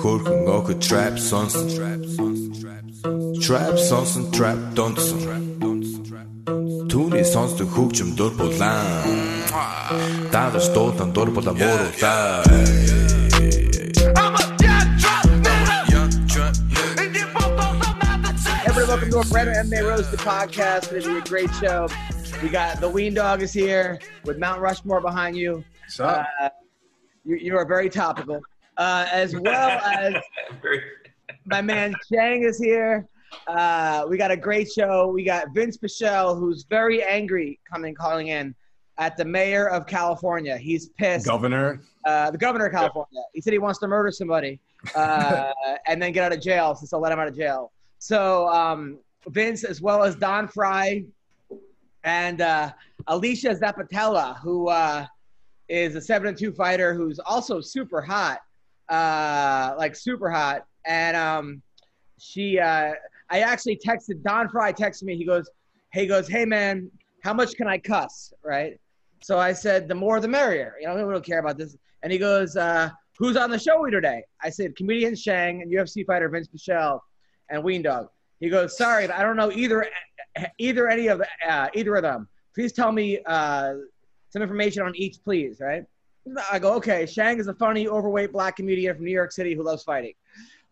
Хөрхөн охид trap сонсон Trap сонсон trap донсон Түүний сонсдог хөгжим дур булаан Дагаж дуудан дур булаа мууруулаа Everybody, welcome to a brand new MMA Rose the podcast. It's gonna be a great show. We got the Ween Dog is here with Mount Rushmore behind you. up? Uh, you, you are very topical, uh, as well as my man Chang is here. Uh, we got a great show. We got Vinc Pichel, who's very angry, coming calling in at the mayor of California. He's pissed. Governor. Uh, the governor of California. He said he wants to murder somebody uh, and then get out of jail since they'll let him out of jail. So um, Vince, as well as Don Frye and uh, Alesha Zappitella, who uh, is a seven and two fighter who's also super hot, uh, like super hot. And um, she, uh, I actually texted Don Frye. Texted me. He goes, he goes, hey man, how much can I cuss? Right. So I said, the more the merrier. You know, we don't care about this. And he goes, uh, who's on the show today? I said, comedian Shang and UFC fighter Vinc Pichel and Ween Dog. He goes, sorry, but I don't know either, either any of uh, either of them. Please tell me uh, some information on each, please. Right? I go, okay. Shang is a funny, overweight black comedian from New York City who loves fighting.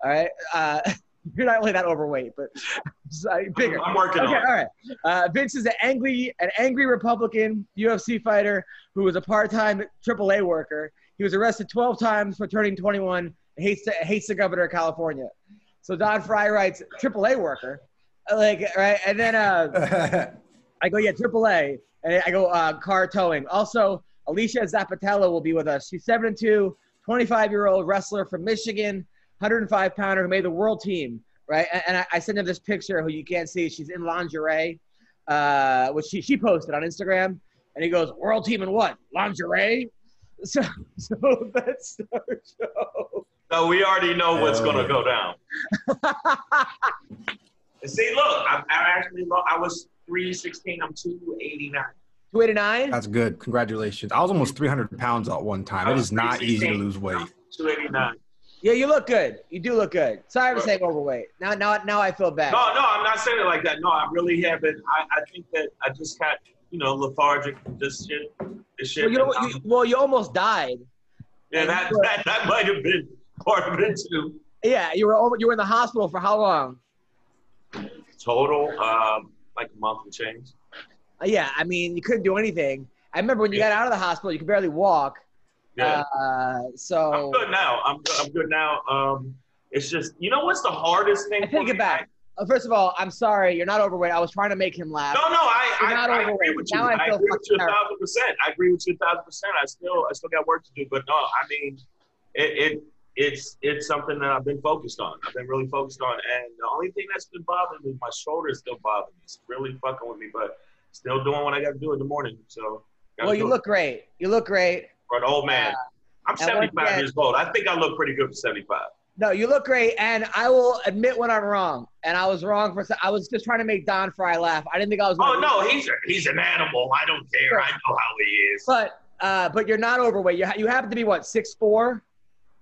All right. Uh, you're not really that overweight, but uh, bigger. I'm working Okay, on it. all right. Uh, Vince is an angry, an angry Republican UFC fighter who was a part-time AAA worker. He was arrested 12 times for turning 21. and Hates the, hates the governor of California. So Don Frye writes AAA worker, like right, and then uh, I go yeah AAA, and I go uh, car towing. Also, Alesha Zappitella will be with us. She's seven and two, 25 year old wrestler from Michigan, 105 pounder who made the world team. Right, and, and I, I sent him this picture who you can't see. She's in lingerie, uh, which she she posted on Instagram, and he goes, "World team in what? Lingerie." So, so that's our show. No, we already know what's going to go down. And see, look, I, I actually, I was 316. I'm 289. 289. That's good. Congratulations. I was almost 300 pounds at one time. It is not easy to lose weight. 289. Yeah, you look good. You do look good. Sorry for saying overweight. Now, now, now I feel bad. No, no, I'm not saying it like that. No, I really haven't. I, I think that I just got, you know, lethargic. from This shit. This shit. Well, you, know, you, well, you almost died. yeah, that, that, that might have been part of it too. Yeah, you were over, you were in the hospital for how long? Total, um, like a month and change. Yeah, I mean, you couldn't do anything. I remember when you got out of the hospital, you could barely walk. Yeah. Uh, I'm so good now. I'm good. I'm good now. Um, it's just, you know, what's the hardest thing? I it back. Uh, first of all, I'm sorry, you're not overweight. I was trying to make him laugh. No, no, I, I, not I agree overweight. with you. Now I I, feel agree with you a thousand percent. I agree with you a thousand percent. I still, I still got work to do, but no, I mean, it, it, it's, it's something that I've been focused on. I've been really focused on, and the only thing that's been bothering me, my shoulders still bother me. It's really fucking with me, but still doing what I got to do in the morning. So, Well, you it. look great. You look great. for an old man. I'm and 75 again- years old. I think I look pretty good for 75. No, you look great, and I will admit when I'm wrong. And I was wrong for. I was just trying to make Don Frye laugh. I didn't think I was. Oh no, he's a, he's an animal. I don't care. I know how he is. But uh, but you're not overweight. You ha- you happen to be what six four.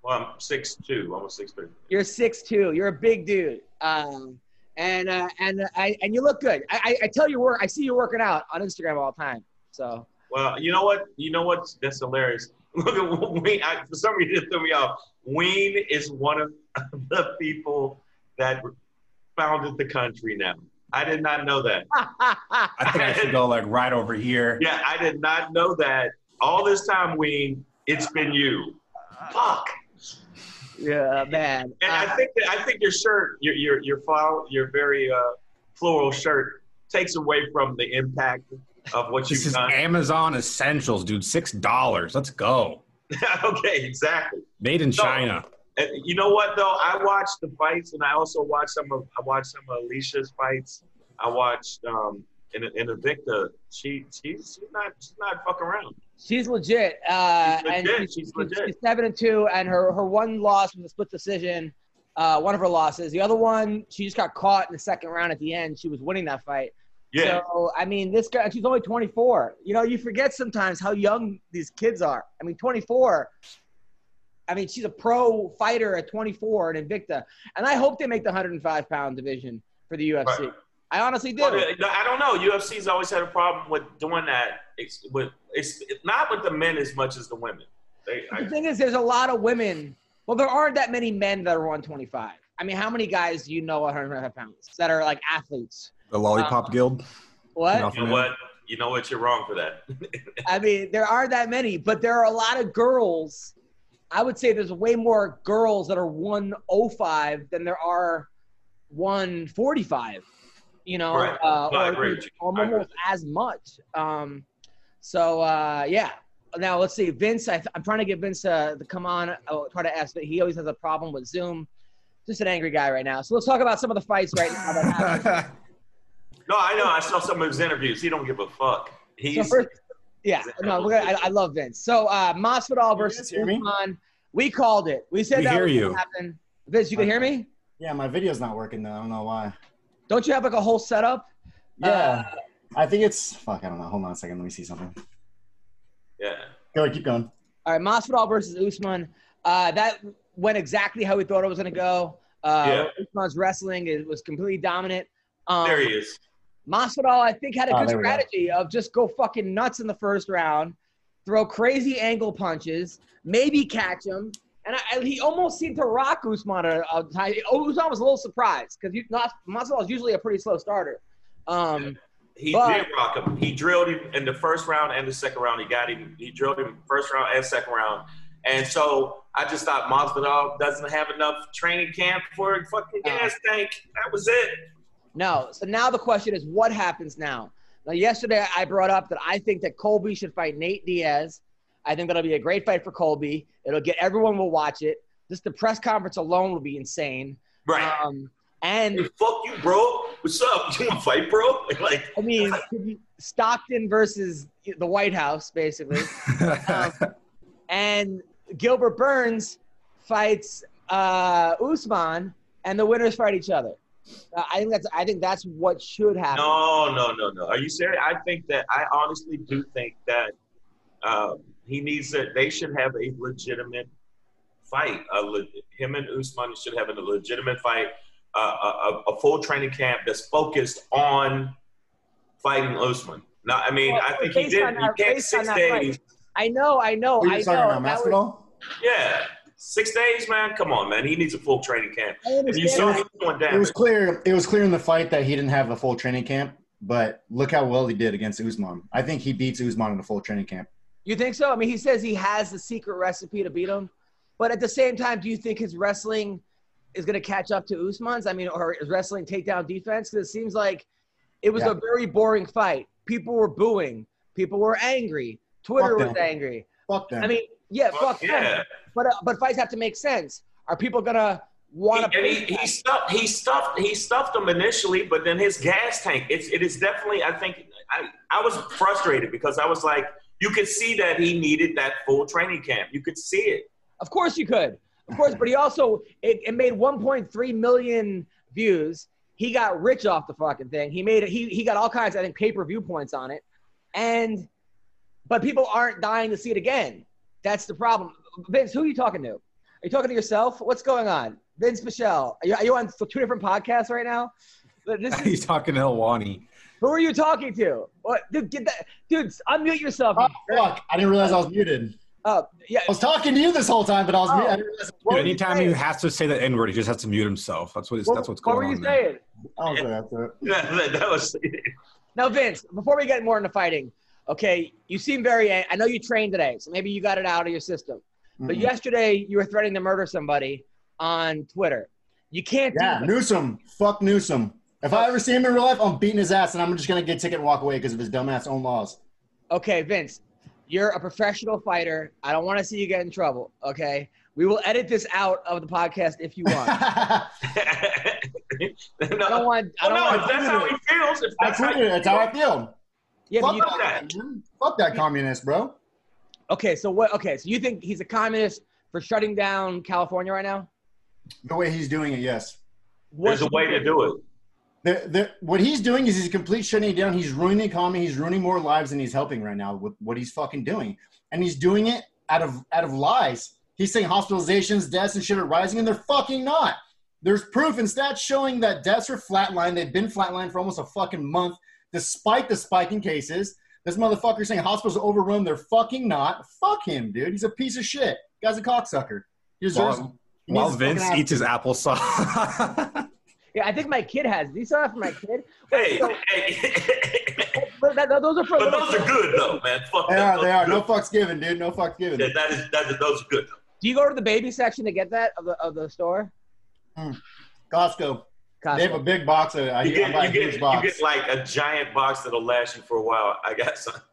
Well, I'm six two, almost six three. You're six two. You're a big dude. Um, and uh, and uh, I and you look good. I, I I tell you work. I see you working out on Instagram all the time. So Well, you know what? You know what? That's hilarious. Look at Ween. I, for some reason, it threw me off. Ween is one of the people that founded the country. Now, I did not know that. I think I should go like right over here. Yeah, I did not know that. All this time, Ween, it's been you. Fuck. Yeah, man. And I Uh, think that I think your shirt, your your your flower, your very uh, floral shirt, takes away from the impact of what This you've is done. Amazon Essentials, dude. Six dollars. Let's go. okay, exactly. Made in So- China. You know what though? I watched the fights, and I also watched some of I watched some of Alesha's fights. I watched um in in Invicta. She she's she's not she's not fucking around. she's legit. Uh, She's and legit. she's, She's legit. she's seven and two, and her her one loss was a split decision. Uh, one of her losses. The other one, she just got caught in the second round at the end. She was winning that fight. Yeah, So I mean, this guy, she's only 24. You know, you forget sometimes how young these kids are. I mean, 24. I mean, she's a pro fighter at 24 and Invicta, and I hope they make the 105 pound division for the UFC. Right. I honestly do. Well, I don't know. UFC's always had a problem with doing that. It's with it's not with the men as much as the women. They, the I, thing is, there's a lot of women. Well, there aren't that many men that are 125. I mean, how many guys do you know at 105 pounds that are like athletes? The Lollipop Uh, Guild. What? You know what? You know what? You're wrong for that. I mean, there aren't that many, but there are a lot of girls. I would say there's way more girls that are 105 than there are 145. You know, Right. uh, No, or, agree with you. or I agree almost as much. Um, so uh, yeah. Now let's see, Vince. I, I'm trying to get Vince uh, to come on. I'll try to ask, but he always has a problem with Zoom. Just an angry guy right now. So let's talk about some of the fights right now that no, I know. I saw some of his interviews. He don't give a fuck. So He's first, yeah, no, we're gonna, I, I love Vince. So uh, Masvidal versus hear? Usman, we called it. We said We that hear was you. happen. Vince, you can hear me? Yeah, my video's not working though. I don't know why. Don't you have like a whole setup? Yeah, Uh, I think it's fuck. I don't know. Hold on a second. Let me see something. yeah. Go ahead, keep going. all right, Masvidal versus Usman. Uh, that went exactly how we thought it was gonna go. Uh, Usman's wrestling is, was completely dominant. Um, There he is. Masvidal, I think, had a Oh, good there we go. strategy of just go fucking nuts in the first round, throw crazy angle punches, maybe catch him. And I, he almost seemed to rock Usman a time. Usman was a little surprised because Masvidal is usually a pretty slow starter. Um, He But- did rock him. He drilled him in the first round and the second round. He got him. He drilled him first round and second round. And so I just thought Masvidal doesn't have enough training camp for a fucking gas tank. That was it. no. So now the question is, what happens now? Now, yesterday I brought up that I think that Colby should fight Nate Diaz. I think that'll be a great fight for Colby. It'll get everyone will watch it. Just the press conference alone will be insane. Right. Um, and Hey, fuck you, bro. What's up? You want to fight, bro? Like, I mean, Stockton versus the White House, basically. Um, and Gilbert Burns fights uh, Usman, and the winners fight each other. Uh, I think that's I think that's what should happen. no, no, no, no. Are you serious? I think that I honestly do think that um, he needs that. They should have a legitimate fight. A le- him and Usman should have a legitimate fight. Uh, a, a, a full training camp that's focused on fighting Usman. Now, I mean, Well, I think he did. on He can't six days. fight. I know, I know, Who I you know. talking about, That was- Masvidal? Yeah, six days, man. Come on, man. He needs a full training camp. I And you saw that. him going It was clear. It was clear in the fight that he didn't have a full training camp. But look how well he did against Usman. I think he beats Usman in a full training camp. You think so? I mean, he says he has the secret recipe to beat him, but at the same time, do you think his wrestling is going to catch up to Usman's? I mean, or his wrestling takedown defense? Because it seems like it was Yeah. a very boring fight. People were booing. People were angry. Twitter Fuck was them. angry. Fuck them. I mean, yeah, Fuck fuck yeah. them. But uh, but fights have to make sense. Are people gonna want to? He, and he, he stuffed he stuffed he stuffed them initially, but then his gas tank. It's it is definitely. I think I I was frustrated because I was like, you could see that he needed that full training camp. You could see it. Of course you could. Of course, but he also it, it made 1.3 million views. He got rich off the fucking thing. He made it. He he got all kinds. I think pay per view points on it, and but people aren't dying to see it again. That's the problem. Vince, who are you talking to? Are you talking to yourself? What's going on? Vinc Pichel, are you, are you on two different podcasts right now? But This is, He's talking to Elwani. Who are you talking to? What? Dude, get that, dude, unmute yourself. oh, fuck. I didn't realize I was muted. Oh, yeah. I was talking to you this whole time, but I was Oh. muted. I didn't Dude, anytime he has to say the N word, he just has to mute himself. That's what. It's, What- that's what's what going were you on. there. saying? I was there after it. that, that was Now, Vince, before we get more into fighting, okay, you seem very. I know you trained today, so maybe you got it out of your system. But Mhm. yesterday, you were threatening to murder somebody on Twitter. You can't Yeah, do that. Newsom. Fuck Newsom. If I ever see him in real life, I'm beating his ass, and I'm just gonna get a ticket and walk away because of his dumbass own laws. Okay, Vince, you're a professional fighter. I don't want to see you get in trouble. Okay, we will edit this out of the podcast if you want. I don't want. I no, don't if want. that's how he feels, if I that's how it. That's how I feel. Yeah, Fuck you, that. that. man. Fuck that communist, bro. okay, so what? Okay, so you think he's a communist for shutting down California right now? The way he's doing it, yes. There's a way to do it. The, the, what he's doing is he's completely shutting it down. He's ruining the economy. He's ruining more lives than he's helping right now with what he's fucking doing, and he's doing it out of out of lies. He's saying hospitalizations, deaths, and shit are rising, and they're fucking not. There's proof and stats showing that deaths are flatlined. They've been flatlined for almost a fucking month, despite the spike in cases. This motherfucker saying hospitals are overrun. They're fucking not. Fuck him, dude. He's a piece of shit. Guy's a cocksucker. He deserves. While, while Vince eats his applesauce. Yeah, I think my kid has. These are for my kid. Hey, So- hey. But that, those are for. but those are good though, man. Fuck They them. are. Those They are. No fucks given, dude. No fucks given. Yeah, that is that is those are good. Do you go to the baby section to get that of the of the store? Costco. Costco. They have a big box. Of, I, You I get buy a you get huge you get like a giant box that'll last you for a while. I got some.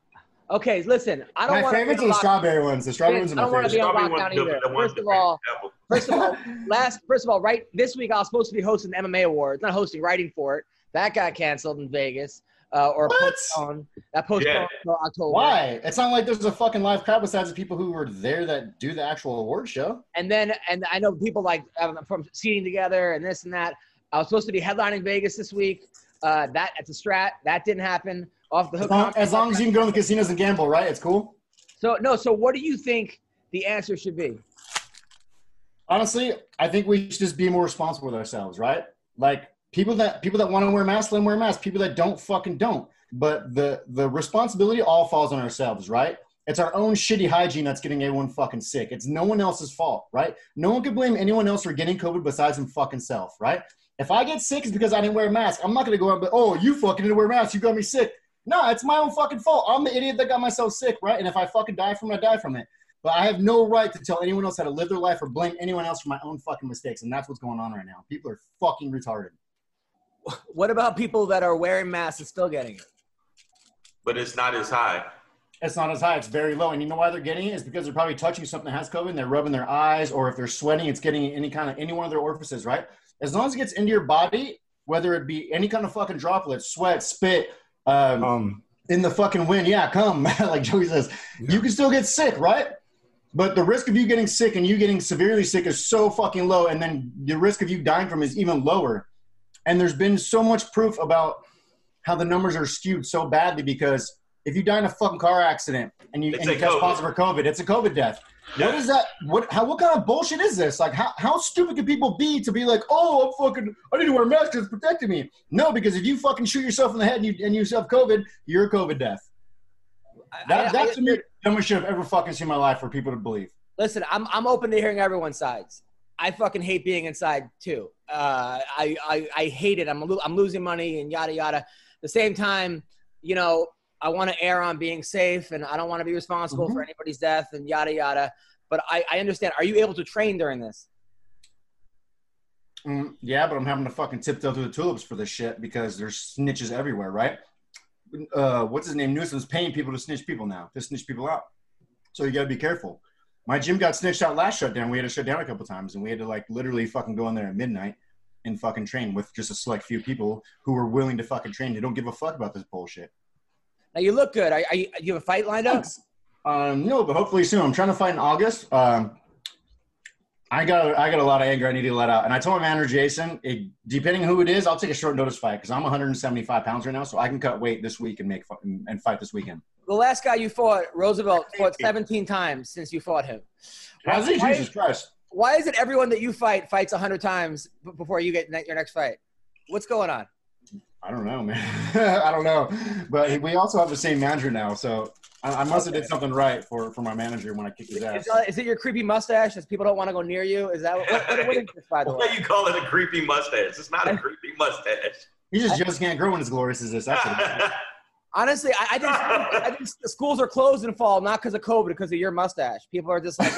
Okay, listen. I don't my favorites are the strawberry ones. The strawberry ones are my favorite. I don't wanna be on lockdown either. First of all- First of all, last first of all, right this week I was supposed to be hosting the MMA awards, not hosting, writing for it. That got canceled in Vegas, uh, or What? postponed. That postponed Yeah. until October. Why? It's not like there's a fucking live crowd besides the people who were there that do the actual award show. And then, and I know people like um, from seating together and this and that. I was supposed to be headlining Vegas this week. Uh, that at the Strat, that didn't happen. Off the As hook. long, as long as you can go to the casinos and gamble, right? It's cool. So no. So what do you think the answer should be? Honestly, I think we should just be more responsible with ourselves, right? Like people that people that want to wear masks, let them wear masks. People that don't fucking don't. But the the responsibility all falls on ourselves, right? It's our own shitty hygiene that's getting everyone fucking sick. It's no one else's fault, right? No one can blame anyone else for getting COVID besides them fucking self, right? If I get sick, it's because I didn't wear a mask. I'm not gonna go out and be, oh, you fucking didn't wear a mask. You got me sick. No, it's my own fucking fault. I'm the idiot that got myself sick, right? And if I fucking die from it, I die from it. But I have no right to tell anyone else how to live their life or blame anyone else for my own fucking mistakes. And that's what's going on right now. People are fucking retarded. What about people that are wearing masks and still getting it? But it's not as high. It's not as high. It's very low. And you know why they're getting it? Is because they're probably touching something that has COVID and they're rubbing their eyes, or if they're sweating, it's getting any kind of any one of their orifices, right? As long as it gets into your body, whether it be any kind of fucking droplet, sweat, spit, um, um, in the fucking wind, yeah, come, like Joey says, you can still get sick, right? But the risk of you getting sick and you getting severely sick is so fucking low, and then the risk of you dying from it is even lower. And there's been so much proof about how the numbers are skewed so badly because if you die in a fucking car accident and you, It's and you test COVID. positive for COVID, it's a COVID death. Yeah. What is that? What how what kind of bullshit is this? Like how, how stupid can people be to be like, oh, I'm fucking I need to wear a mask because it's protecting me. No, because if you fucking shoot yourself in the head and you and you have COVID, you're a COVID death. That, I- I- that's me the dumbest shit I've ever fucking seen in my life for people to believe. Listen, I'm I'm open to hearing everyone's sides. I fucking hate being inside too. Uh, I, I I hate it. I'm I'm losing money and yada yada. At the same time, you know, I want to err on being safe and I don't want to be responsible for anybody's death and yada yada. But I, I understand. Are you able to train during this? Mm, yeah, but I'm having to fucking tiptoe through the tulips for this shit because there's snitches everywhere, right? Uh, what's his name? Newsom's paying people to snitch people now, to snitch people out. So you got to be careful. My gym got snitched out last shutdown. We had to shut down a couple times, and we had to like literally fucking go in there at midnight and fucking train with just a select few people who were willing to fucking train. They don't give a fuck about this bullshit. Now you look good. Are, are you, you have a fight lined up? Um, no, but hopefully soon. I'm trying to fight in August. Um, I got I got a lot of anger I need to let out, and I told my manager Jason, it, depending who it is, I'll take a short notice fight because I'm 175 pounds right now, so I can cut weight this week and make and fight this weekend. The last guy you fought, Roosevelt, fought 17 times since you fought him. How's it, Why- Jesus Christ? Why is it everyone that you fight fights 100 times before you get your next fight? What's going on? I don't know, man. I don't know, but we also have the same manager now, so I, I must have did something right for for my manager when I kicked his ass. uh, is it your creepy mustache that people don't want to go near you? Is that what, what, what is this, by the way? Why you call it a creepy mustache? It's not a creepy mustache. He just just can't grow when as glorious as this. That's what it is. Honestly, I, I, think, I think the schools are closed in fall not because of COVID, because of your mustache. People are just like,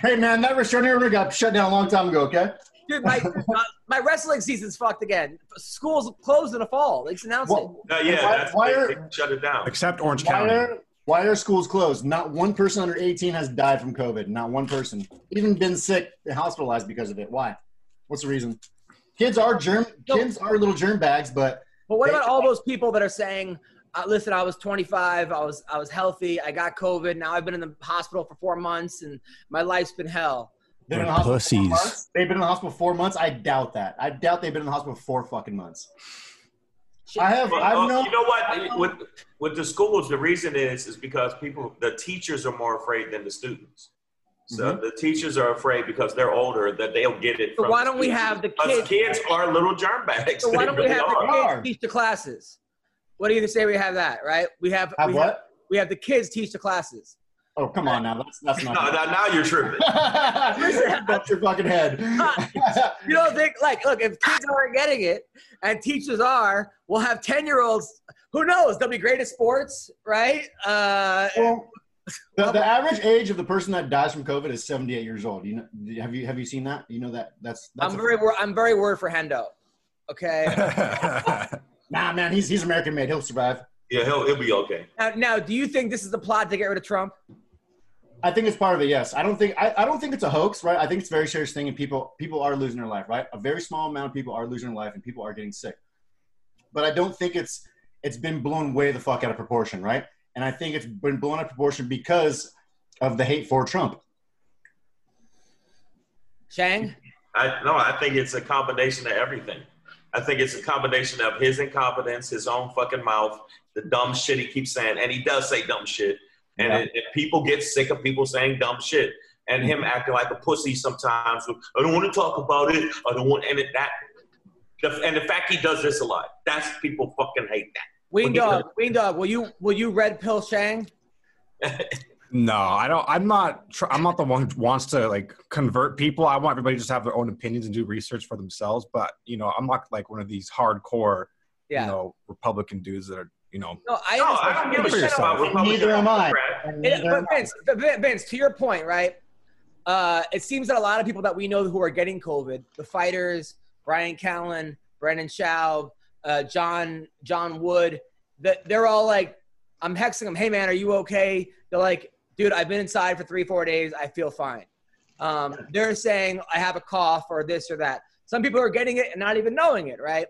hey man, that restaurant here got shut down a long time ago. Okay. Dude, my, my, my wrestling season's fucked again. Schools closed in the fall. They just announced it. Well, no, yeah, Why- that's why they, are- they shut it down. except Orange Why County. are, why are schools closed? Not one person under 18 has died from COVID. Not one person. Even been sick, hospitalized because of it. Why? What's the reason? Kids are germ. No. Kids are little germ bags, but But what They- about all those people that are saying, uh, "Listen, I was 25, I was I was healthy, I got COVID, now I've been in the hospital for four months, and my life's been hell." They've been in the hospital for four pussies. months. They've been in the hospital four months. I doubt that. I doubt they've been in the hospital for four fucking months. I have. Well, I've uh, no. you know what? With with the schools, the reason is is because people, the teachers are more afraid than the students. So the teachers are afraid because they're older that they'll get it. So why don't we have the Because kids? kids are little germ bags. So why don't we have are. the are. kids teach the classes? What do you say we have that, right? We have, Have we what? we have the kids teach the classes. Oh, come on now. That's that's No, not. now, now you're tripping. That's your fucking head. You don't think like look if kids aren't getting it and teachers are, we'll have ten year olds. Who knows? They'll be great at sports, right? Uh, Well, the, the average age of the person that dies from COVID is 78 years old. You know, have you have you seen that? You know that that's. that's I'm very wor- I'm very worried for Hendo. Okay. Nah, man, he's he's American made. He'll survive. Yeah, he'll, he'll be okay. now, now, do you think this is the plot to get rid of Trump? I think it's part of it. Yes, I don't think I, I don't think it's a hoax, right? I think it's a very serious thing, and people people are losing their life, right? A very small amount of people are losing their life, and people are getting sick. But I don't think it's it's been blown way the fuck out of proportion, right? And I think it's been blown out of proportion because of the hate for Trump. Shang? I no, I think it's a combination of everything. I think it's a combination of his incompetence, his own fucking mouth, the dumb shit he keeps saying, and he does say dumb shit. And Yeah. it, it- people get sick of people saying dumb shit, and him mm-hmm. acting like a pussy sometimes. with, I don't want to talk about it. I don't want, and it, that, the, and the fact he does this a lot, that's people fucking hate that. Well, you- Dog, Ween Dog, will you will you red pill Shang? no, I don't. I'm not. Tr- I'm not the one who wants to like convert people. I want everybody to just have their own opinions and do research for themselves. But you know, I'm not like one of these hardcore, Yeah. you know, Republican dudes that are, you know, No, I no. I don't give a For shit about yourself. Republican Neither am I. It- neither but am I. Vince, but Vince, to your point, right? Uh, it seems that a lot of people that we know who are getting COVID, the fighters, Brian Callen, Brendan Schaub, uh, John John Wood, that they're all like, I'm hexing them. Hey man, are you okay? They're like, dude, I've been inside for three four days. I feel fine. Um, they're saying I have a cough or this or that. Some people are getting it and not even knowing it, right?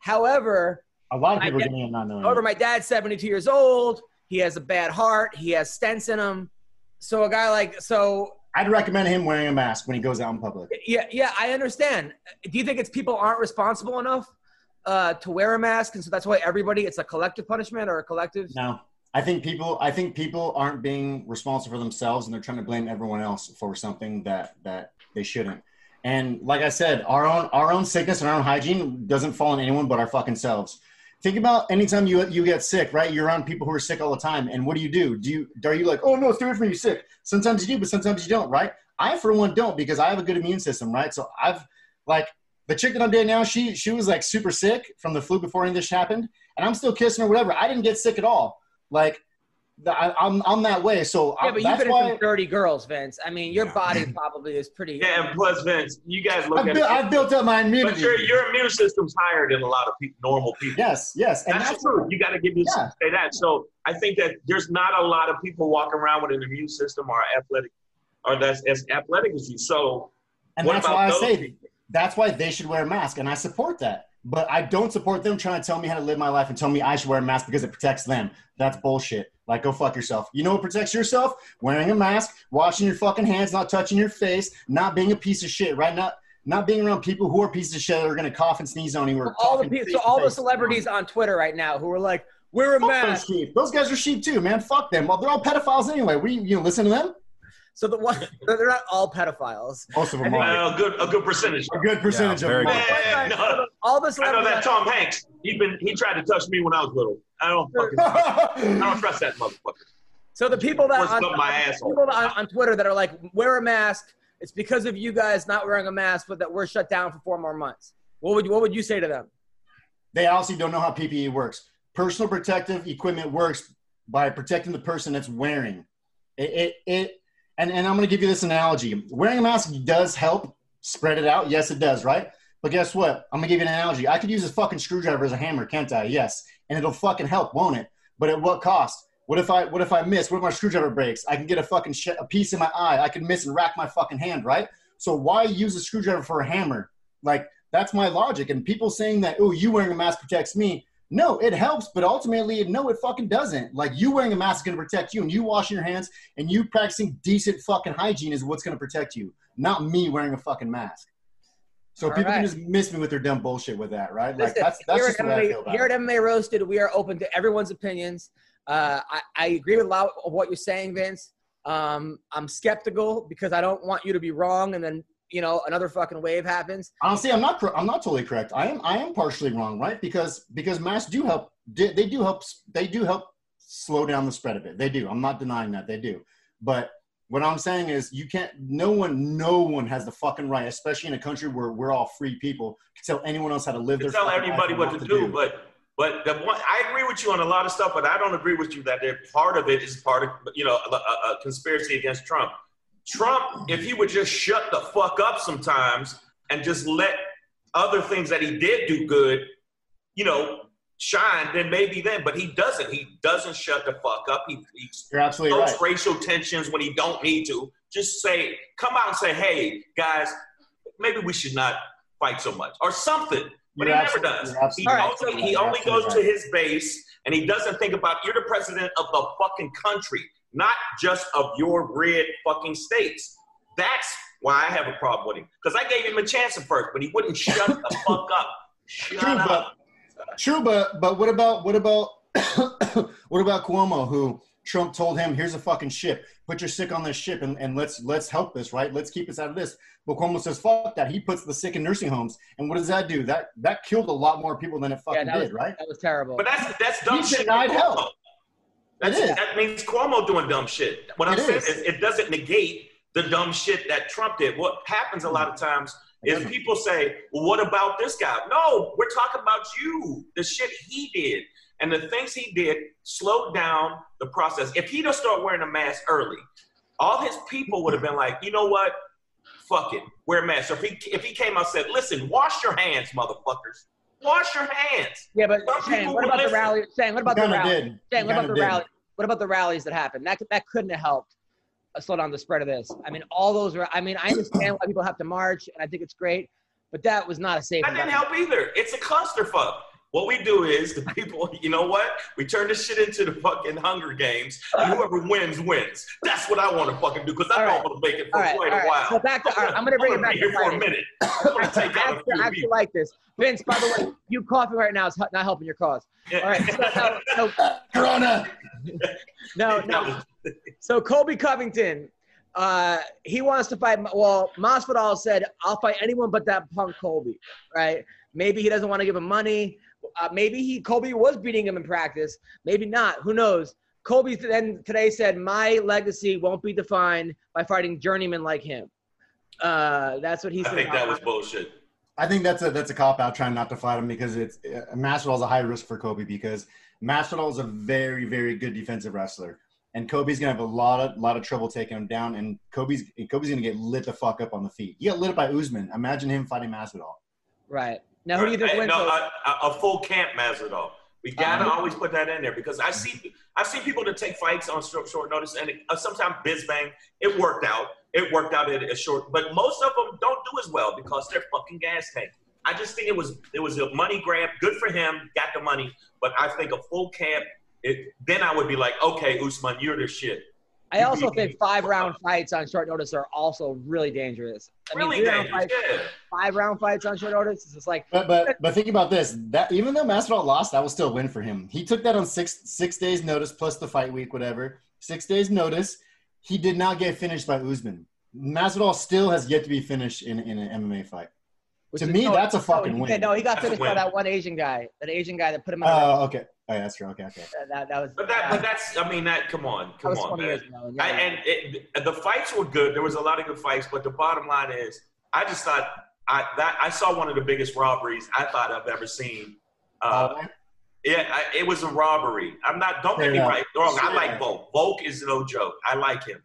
However, A lot of people are getting it not knowing. However, it. my dad's 72 years old. He has a bad heart. He has stents in him. So a guy like so I'd recommend him wearing a mask when he goes out in public. yeah yeah I understand. Do you think it's people aren't responsible enough uh, to wear a mask, and so that's why everybody it's a collective punishment or a collective? No, I think people. I think people aren't being responsible for themselves, and they're trying to blame everyone else for something that that they shouldn't. And like I said, our own our own sickness and our own hygiene doesn't fall on anyone but our fucking selves. Think about anytime you you get sick, right? You're around people who are sick all the time, and what do you do? Do you are you like, oh no, stay away from you're sick? Sometimes you do, but sometimes you don't, right? I for one don't because I have a good immune system, right? So I've like the chick that I'm dating now, she she was like super sick from the flu before any of this happened, and I'm still kissing her, whatever. I didn't get sick at all. Like the, I, I'm I'm that way. So Yeah, I, but you've been why in dirty girls, Vince. I mean, your Yeah. body probably is pretty. Yeah, and plus, Vince, you guys look I've at built, it, I've built up my but immunity. your your immune system's higher than a lot of people, normal people. yes, yes, and that's, that's true. You got to give yourself Yeah. say that. So I think that there's not a lot of people walking around with an immune system or athletic, or that's as athletic as you. So and what that's about why I say people? that's why they should wear a mask, and I support that. But I don't support them trying to tell me how to live my life and tell me I should wear a mask because it protects them. That's bullshit. Like, go fuck yourself. You know what protects yourself? Wearing a mask, washing your fucking hands, not touching your face, not being a piece of shit, right? Not not being around people who are pieces of shit that are gonna cough and sneeze on you. Or all the people, so all the celebrities on Twitter right now who are like, wear a Fuck those mask. sheep. Those guys are sheep too, man. Fuck them. Well, they're all pedophiles anyway. We you, you listen to them? So the one, they're not all pedophiles. Most of them are. well, a good a good percentage. A good percentage Yeah, of them. good. are. Man, no, All the I know that Tom Hanks. He been he tried to touch me when I was little. I don't fucking I don't trust that motherfucker. So the people that on, my people on, on Twitter that are like, wear a mask. It's because of you guys not wearing a mask, but that we're shut down for four more months. What would you, what would you say to them? they obviously don't know how PPE works. Personal protective equipment works by protecting the person that's wearing it. It, it and, and I'm going to give you this analogy. Wearing a mask does help spread it out. Yes, it does, right? But guess what? I'm going to give you an analogy. I could use a fucking screwdriver as a hammer, can't I? Yes. And it'll fucking help, won't it? But at what cost? What if I what if I miss? What if my screwdriver breaks? I can get a fucking sh- a piece in my eye. I can miss and rack my fucking hand, right? So why use a screwdriver for a hammer? Like that's my logic. And people saying that, oh, you wearing a mask protects me. No, it helps, but ultimately, no, it fucking doesn't. Like you wearing a mask is gonna protect you, and you washing your hands and you practicing decent fucking hygiene is what's gonna protect you, not me wearing a fucking mask. So All people right. can just miss me with their dumb bullshit with that, right? Like that's that's just at the way I MMA, feel about here at MMA Roasted, we are open to everyone's opinions. Uh, I, I agree with a lot of what you're saying, Vince. Um, I'm skeptical because I don't want you to be wrong, and then you know another fucking wave happens. Honestly, I'm not. I'm not totally correct. I am. I am partially wrong, right? Because because masks do help. They they do help. They do help slow down the spread of it. They do. I'm not denying that they do. But what I'm saying is, you can't. No one. No one has the fucking right, especially in a country where we're all free people, to tell anyone else how to live to their. tell fucking everybody what to do, but but the one I agree with you on a lot of stuff, but I don't agree with you that they're part of it is part of you know a, a, a conspiracy against Trump. Trump, if he would just shut the fuck up sometimes and just let other things that he did do good, you know, shine, then maybe then. But he doesn't. He doesn't shut the fuck up. He, he you're absolutely right. racial tensions when he don't need to. Just say, come out and say, hey, guys, maybe we should not fight so much or something. But You're he never does. He right. only, he only goes right. to his base and he doesn't think about you're the president of the fucking country, not just of your red fucking states. That's why I have a problem with him. Because I gave him a chance at first, but he wouldn't shut the fuck up. Shut True, up. but true, but but what about what about what about Cuomo, who Trump told him, "Here's a fucking ship. Put your sick on this ship, and, and let's let's help this, right? Let's keep us out of this." But Cuomo says, "Fuck that." He puts the sick in nursing homes, and what does that do? That that killed a lot more people than it Yeah, fucking was did, right? that was terrible. But that's that's dumb He shit. denied from help. That's, It is. That means Cuomo doing dumb shit. What I'm It saying is. is it doesn't negate the dumb shit that Trump did. What happens a lot of times is people say, well, what about this guy? No, we're talking about you, the shit he did. And the things he did slowed down the process. If he'd have started wearing a mask early, all his people would have been like, you know what? Fuck it, wear a mask. So if he if he came out and said, listen, wash your hands, motherfuckers. Wash your hands. yeah, but Shane, what would about the rally? Shane, what about the rally? did. Shane, He what about the did. rally? What about the rallies that happened? That that couldn't have helped uh, slow down the spread of this. I mean, all those were. I mean, I understand why people have to march, and I think it's great, but that was not a safe. That didn't help either. It's a clusterfuck. What we do is the people, you know what? We turn this shit into the fucking Hunger Games, and whoever wins wins. That's what I want to fucking do because I right. I'm gonna make it for right, quite all a right. while. So back to- all right, I'm gonna bring it gonna back to here for a minute. I'm gonna I take out a actually, few I actually like this. Vince, by the way, you coughing right now is not helping your cause. All right. So, no, no, Corona. no, no. So Colby Covington, uh, he wants to fight. Well, Masvidal said, "I'll fight anyone but that punk Colby." Right? Maybe he doesn't want to give him money. Uh, maybe he Colby was beating him in practice. Maybe not. Who knows? Colby then today said, "My legacy won't be defined by fighting journeymen like him." Uh, that's what he said. I think that was bullshit. I think that's a that's a cop out trying not to fight him because it's uh, Masvidal's a high risk for Colby because Masvidal is a very very good defensive wrestler and Colby's gonna have a lot of lot of trouble taking him down and Colby's Colby's gonna get lit the fuck up on the feet. He got lit up by Usman. Imagine him fighting Masvidal. right. Now, who do you think wins? no, a, a- a full camp Masvidal. We gotta Uh-huh. always put that in there because I see I've seen people that take fights on short, short notice, and it, uh, sometimes Bizbang it worked out. It worked out at a short, but most of them don't do as well because they're fucking gas tank. I just think it was it was a money grab. Good for him, got the money, but I think a full camp. It, then I would be like, okay, Usman, you're the shit. I also think five round fights on short notice are also really dangerous. I mean, Really round dangerous. fights, Yeah. five round fights on short notice. is just like But but but think about this. That even though Masvidal lost, that was still a win for him. He took that on six six days notice plus the fight week, whatever. Six days notice. He did not get finished by Usman. Masvidal still has yet to be finished in, in an MMA fight. which To is- me, no, that's a fucking he- win. No, he got That's finished by that one Asian guy. That Asian guy that put him out. Oh, okay. Oh, yeah, that's true. Okay, okay. that, that, that was. But that, but that's, I mean, that. Come on, that come was on, man. years ago. I, and it, the fights were good. There was a lot of good fights, but the bottom line is, I just thought I that I saw one of the biggest robberies I thought I've ever seen. Uh, Uh, yeah, I, it was a robbery. I'm not. Don't get me enough. right wrong. I like. Volk. Volk is no joke. I like him,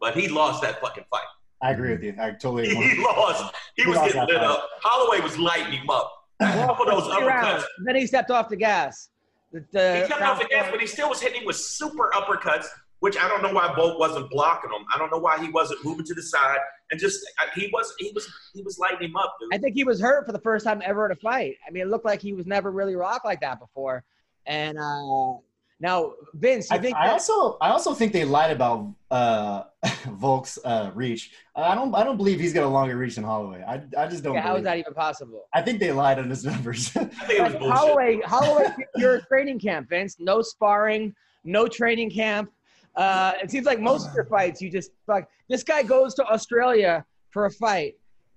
but he lost that fucking fight. I agree with you. I totally. He lost. He He was lost getting lit fight. up. Holloway was lighting him up. Off of those uppercuts. Then he stepped off the gas. The, the He kept off the gas, but he still was hitting with super uppercuts, which I don't know why Volk wasn't blocking him. I don't know why he wasn't moving to the side and just he was he was he was lighting him up, dude. I think he was hurt for the first time ever in a fight. I mean, it looked like he was never really rocked like that before. And uh, Now, Vince, I, think I that- also I also think they lied about uh, Volk's uh, reach. I don't I don't believe he's got a longer reach than Holloway. I, I just don't. yeah, how is that even possible? I think they lied on his numbers. I think it was bullshit. Holloway, Holloway, your training camp, Vince. No sparring, no training camp. Uh, it seems like most of your fights, you just fuck. This guy goes to Australia for a fight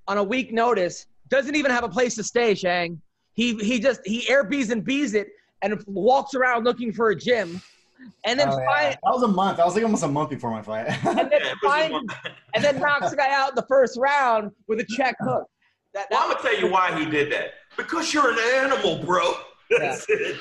on a week notice. Doesn't even have a place to stay. Shang. He he just he air bees and bees it and walks around looking for a gym, and then Oh, yeah. find, That was a month. That was like almost a month before my fight. and then Yeah, it find, and then knocks the guy out in the first round with a check hook. That, Well, I'm gonna tell you why he did that. Because you're an animal, bro. That's it.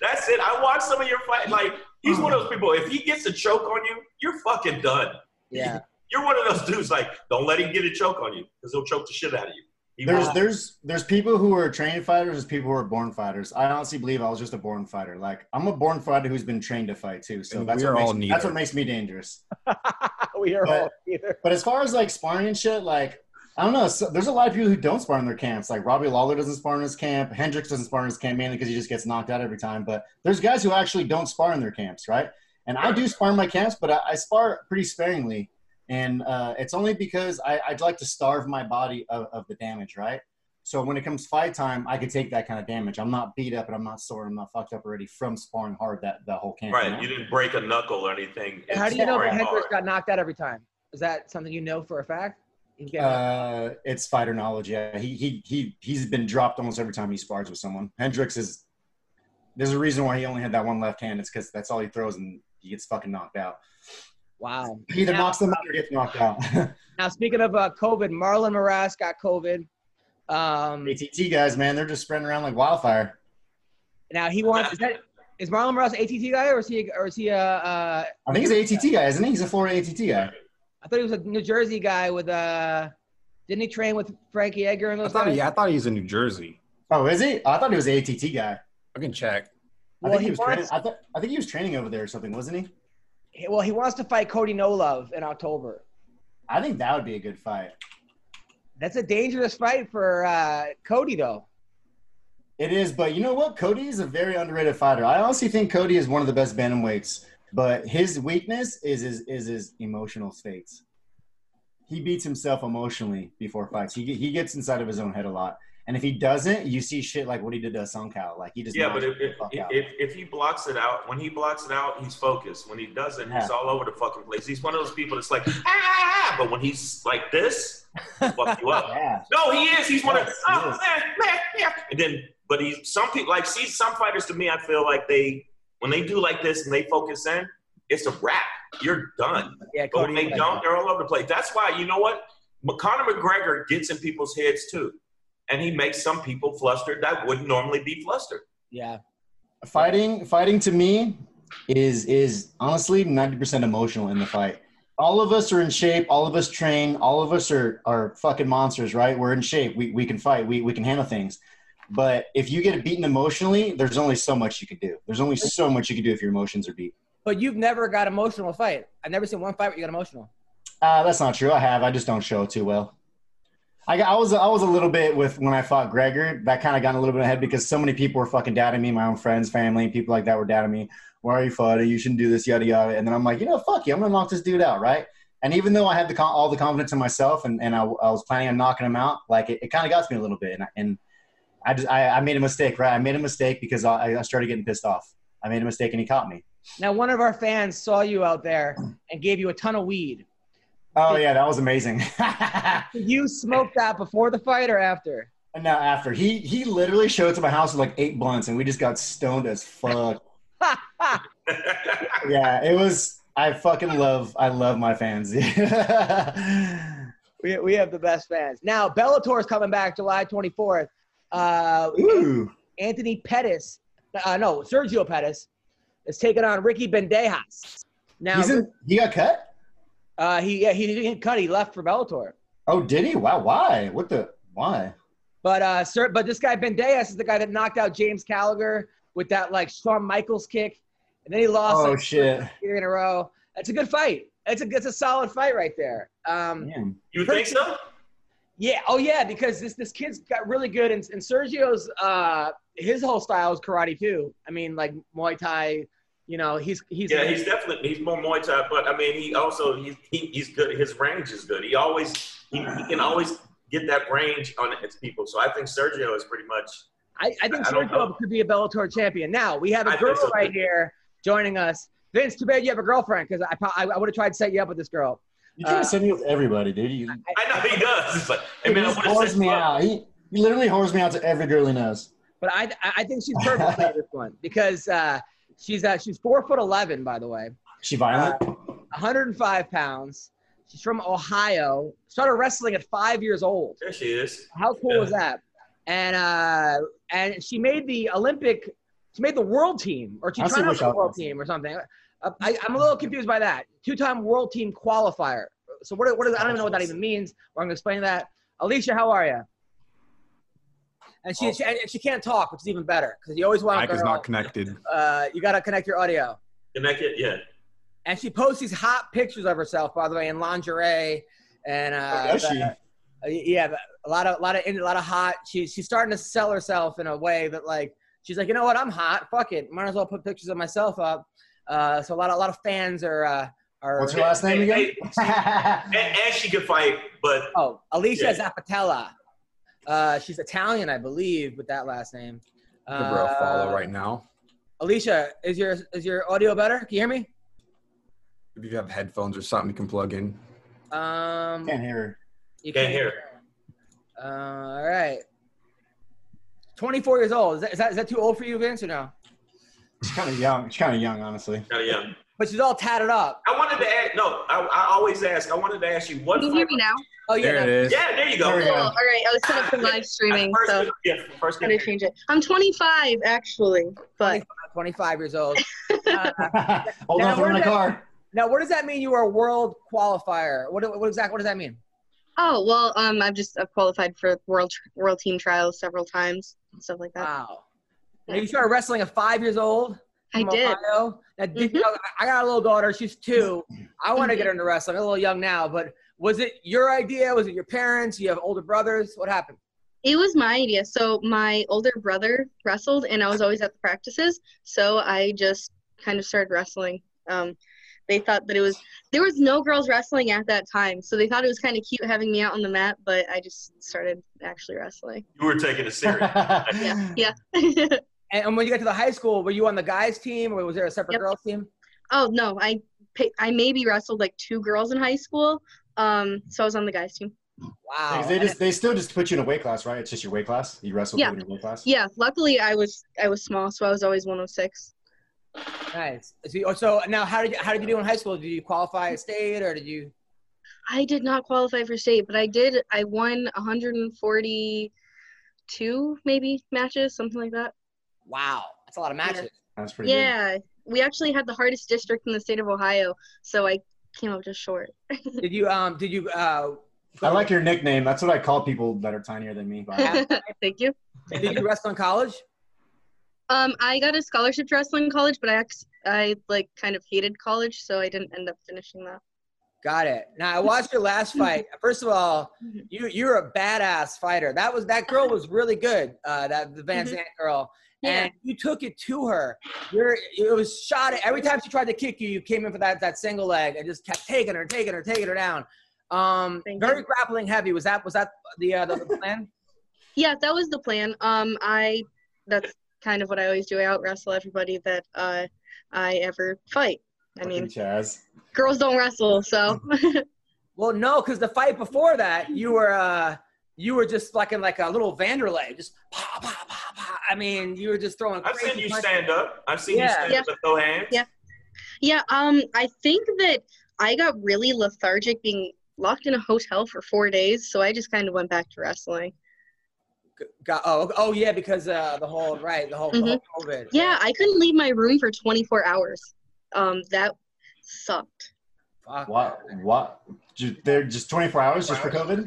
That's it. I watched some of your fight. Like he's one of those people. If he gets a choke on you, you're fucking done. yeah. You're one of those dudes. Like, don't let him get a choke on you because he'll choke the shit out of you. He There's will. there's there's people who are trained fighters. There's people who are born fighters. I honestly believe I was just a born fighter. Like I'm a born fighter who's been trained to fight too. So And that's what are makes me, that's what makes me dangerous. we are But- all either. But as far as like sparring and shit, like I don't know. So, there's a lot of people who don't spar in their camps. Like Robbie Lawler doesn't spar in his camp. Hendricks doesn't spar in his camp mainly because he just gets knocked out every time. But there's guys who actually don't spar in their camps, right? And I do spar in my camps, but I, I spar pretty sparingly. And uh, it's only because I, I'd like to starve my body of, of the damage, right? So when it comes fight time, I could take that kind of damage. I'm not beat up and I'm not sore. And I'm not fucked up already from sparring hard that, that whole camp. right. know? You didn't break a knuckle or anything. And how do you know that Hendricks got knocked out every time? Is that something you know for a fact? Uh, it's fighter knowledge. Yeah, he he he he's been dropped almost every time he spars with someone. Hendricks is. There's a reason why he only had that one left hand. It's because that's all he throws, and he gets fucking knocked out. Wow. He either Now- knocks them out or gets knocked out. Now, speaking of uh, COVID, Marlon Moraes got COVID. Um, ATT guys, man, they're just spreading around like wildfire. now he wants. Is that is Marlon Moraes an ATT guy or is he or is he a? Uh, I think he's an ATT guy, isn't he? He's a Florida ATT guy. I thought he was a New Jersey guy with uh. Didn't he train with Frankie Edgar and I thought, guys? he, I thought he was in New Jersey. Oh, is he? I thought he was an ATT guy. I can check. I Well, think he he was wants- training. I, th- I think he was training over there or something, wasn't he? Well, he wants to fight Cody No Love in October. I think that would be a good fight. That's a dangerous fight for uh, Cody, though. It is, but you know what? Cody is a very underrated fighter. I honestly think Cody is one of the best bantamweights, but his weakness is his is his emotional states. He beats himself emotionally before fights. He he gets inside of his own head a lot, and if he doesn't, you see shit like what he did to Sung Kao. Like he just Yeah, but if, if, if, if he blocks it out, when he blocks it out, he's focused. When he doesn't, he's all over the fucking place. He's one of those people that's like, ah, ah, ah," but when he's like this, fuck you up. yeah, No, he is. He's one of Yes, oh, eh, yeah. And then, but he's some people like see some fighters to me. I feel like they when they do like this and they focus in, it's a wrap. You're done. Yeah, But when they don't, they're all over the place. That's why you know what? Conor McGregor gets in people's heads too, and he makes some people flustered that wouldn't normally be flustered. Yeah. fighting fighting to me is is honestly 90% emotional in the fight. All of us are in shape. All of us train. All of us are are fucking monsters right? We're in shape. We, we can fight. We, we can handle things. But if you get beaten emotionally there's only so much you can do. There's only so much you can do if your emotions are beat. But you've never got emotional fight. I've never seen one fight where you got emotional. uh, that's not true. I have. I just don't show it too well I, I was I was a little bit with when I fought Gregor. That kind of got a little bit ahead because so many people were fucking doubting me. My own friends, family, people like that were doubting me. Why are you fighting? You shouldn't do this, yada yada. And then I'm like, you know, fuck you. I'm gonna knock this dude out, right? And even though I had the all the confidence in myself and, and I, I was planning on knocking him out, like it, it kind of got to me a little bit. And, I- and I just I, I made a mistake, right? I made a mistake because I, I started getting pissed off. I made a mistake and he caught me. Now, one of our fans saw you out there and gave you a ton of weed. Oh yeah, that was amazing. You smoked that before the fight or after? And now after he he literally showed up to my house with like eight blunts and we just got stoned as fuck. yeah, it was. I fucking love. I love my fans. We, we have the best fans. Now, Bellator is coming back July 24th. Uh, Ooh, Anthony Pettis, uh, no, Sergio Pettis is taking on Ricky Bandejas. Now, in. He got cut. Uh, he yeah, he didn't cut. He left for Bellator. Oh, did he? Wow. Why? What the? Why? But uh, sir, but this guy Bandejas is the guy that knocked out James Gallagher with that like Shawn Michaels kick, and then he lost Oh like, shit. three in a row. That's a good fight. It's a it's a solid fight right there. Um, Damn. You think so? yeah, oh yeah, because this this kid's got really good, and, and Sergio's uh his whole style is karate too. I mean, like Muay Thai, You know, he's he's Yeah, he's definitely he's more Muay Thai, but I mean, he also he, he he's good. His range is good. He always he, he can always get that range on his people. So I think Sergio is pretty much. I, I think I don't. Sergio could be a Bellator champion. Now we have a think girl so, right here joining us. Vince, too bad you have a girlfriend because I, I I would have tried to set you up with this girl. You trying Uh, to send me with everybody, dude. You, I know he does. It's like, hey he man, I just whores me fuck. out. He, he literally whores me out to every girl he knows. But I I think she's perfect for this one because uh, she's uh, she's four foot eleven by the way, She violent? 105 pounds. She's from Ohio. Started wrestling at five years old. There she is. How cool is that? And uh, and she made the Olympic. She made the world team, or she That's tried out for the world team, or something. Uh, I, I'm a little confused by that. Two-time world team qualifier. So what? What is? I don't even know what that even means. Or I'm gonna explain that. Alesha, how are you? And she, she and she can't talk, which is even better because you always want Mic a is not connected. uh, you gotta connect your audio. Connected, yeah. And she posts these hot pictures of herself, by the way, in lingerie, and uh, Oh, does she? uh, yeah, a lot of, a lot of, a lot of hot. She's she's starting to sell herself in a way that like she's like, you know what, I'm hot. Fuck it, might as well put pictures of myself up. Uh, so a lot of, a lot of fans are uh, are. What's her last name again? And, and she can fight, but Oh, Alesha Yeah. Zappitella. Uh, she's Italian, I believe, with that last name. Give her a follow Uh, right now. Alesha, is your is your audio better? Can you hear me? If you have headphones or something, you can plug in. Um, Can't hear her. You Can't hear. Uh, all right. 24 years old. Is that, is that, is that too old for you, Vinc, or no? She's kind of young. She's kind of young, honestly. kind of young. But she's all tatted up. I wanted to ask. No, I, I always ask. I wanted to ask you what. Can you hear me now? Oh, yeah. There it no, is. Yeah, there you go. There we Cool. go. All right. I was set up for live streaming, First, so yeah, first. gotta change it. I'm 25 actually, but 25 years old. Uh, Hold Now, on for where my did- car. now, what does that mean you are a world qualifier? What, what exactly what does that mean? oh well. Um, I've just I've qualified for world world team trials several times, and stuff like that. Wow. Now, you started wrestling at five years old? I from did. Ohio? Now, did, you Mhm. know, I got a little daughter. She's two. I want to get her into wrestling. I'm a little young now, but was it your idea? Was it your parents? You have older brothers? What happened? It was my idea. So my older brother wrestled, and I was always at the practices. So I just kind of started wrestling. Um, they thought that it was there was no girls wrestling at that time, so they thought it was kind of cute having me out on the mat. But I just started actually wrestling. You were taking it serious. Yeah, yeah. And, and when you got to the high school, were you on the guys' team or was there a separate Yep. girls' team? oh no, I I maybe wrestled like two girls in high school. Um, so I was on the guys team. Wow. They just they still just put you in a weight class, right? It's just your weight class. You wrestle Yeah. in your weight class. Yeah, luckily I was I was small, so I was always 106. Nice. So, so now, how did you, how did you do in high school? Did you qualify at state, or did you? I did not qualify for state, but I did. I won 142 maybe matches, something like that. Wow, that's a lot of matches. That's pretty good. Yeah, we actually had the hardest district in the state of Ohio, so I came up just short. Did you um? Did you uh? I like your nickname. That's what I call people that are tinier than me. by the way. Thank you. Did you wrestle in college? Um, I got a scholarship to wrestle in college, but I ex- I like kind of hated college, so I didn't end up finishing that. Got it. Now I watched your last fight. First of all, you you're a badass fighter. That was that girl was really good. Uh, that the Van Mhm. Zandt girl. Yeah. And you took it to her. You're it was shot at every time she tried to kick you, you came in for that that single leg and just kept taking her, taking her, taking her down. Um, Thank very you. grappling heavy. Was that was that the uh, the, the plan? Yeah, that was the plan. Um, I that's kind of what I always do. I out wrestle everybody that uh I ever fight. I mean, Chaz. girls don't wrestle, so Well, no, because the fight before that, you were uh, you were just fucking like a little Wanderlei, just pa pa pa pa. I mean, you were just throwing. I've seen you punches. stand up. I've seen you stand Yeah. up and throw hands. Yeah. Yeah, um, I think that I got really lethargic being locked in a hotel for four days, so I just kind of went back to wrestling. Got, oh, oh yeah, because uh, the whole right, the whole, the whole COVID. Yeah, I couldn't leave my room for 24 hours. Um, that sucked. Fuck. What? What? They're just 24 hours just for COVID?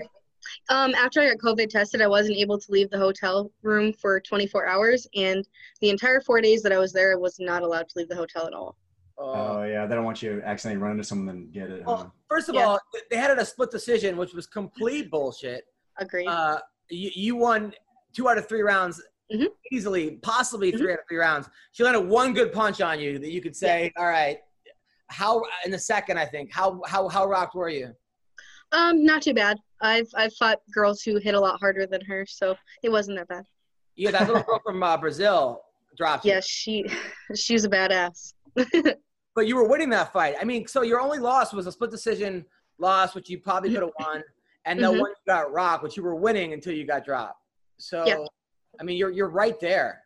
Um, after I got COVID tested, I wasn't able to leave the hotel room for 24 hours, and the entire four days that I was there, I was not allowed to leave the hotel at all. Oh. Oh yeah, they don't want you to accidentally run into someone and get it. huh? First of Yeah. all, they had it a split decision, which was complete bullshit. Agreed. Uh, you, you won two out of three rounds Mhm. easily, possibly Mhm. three out of three rounds. She landed one good punch on you that you could say, "All right." How in the second, I think. How how how rocked were you? Um, not too bad. I've I've fought girls who hit a lot harder than her, so it wasn't that bad. Yeah, that little girl from uh, Brazil dropped you. Yeah, she she's a badass. But you were winning that fight. I mean, so your only loss was a split decision loss, which you probably could have won, and the Mhm. one you got rocked, which you were winning until you got dropped. So, Yeah. I mean, you're you're right there.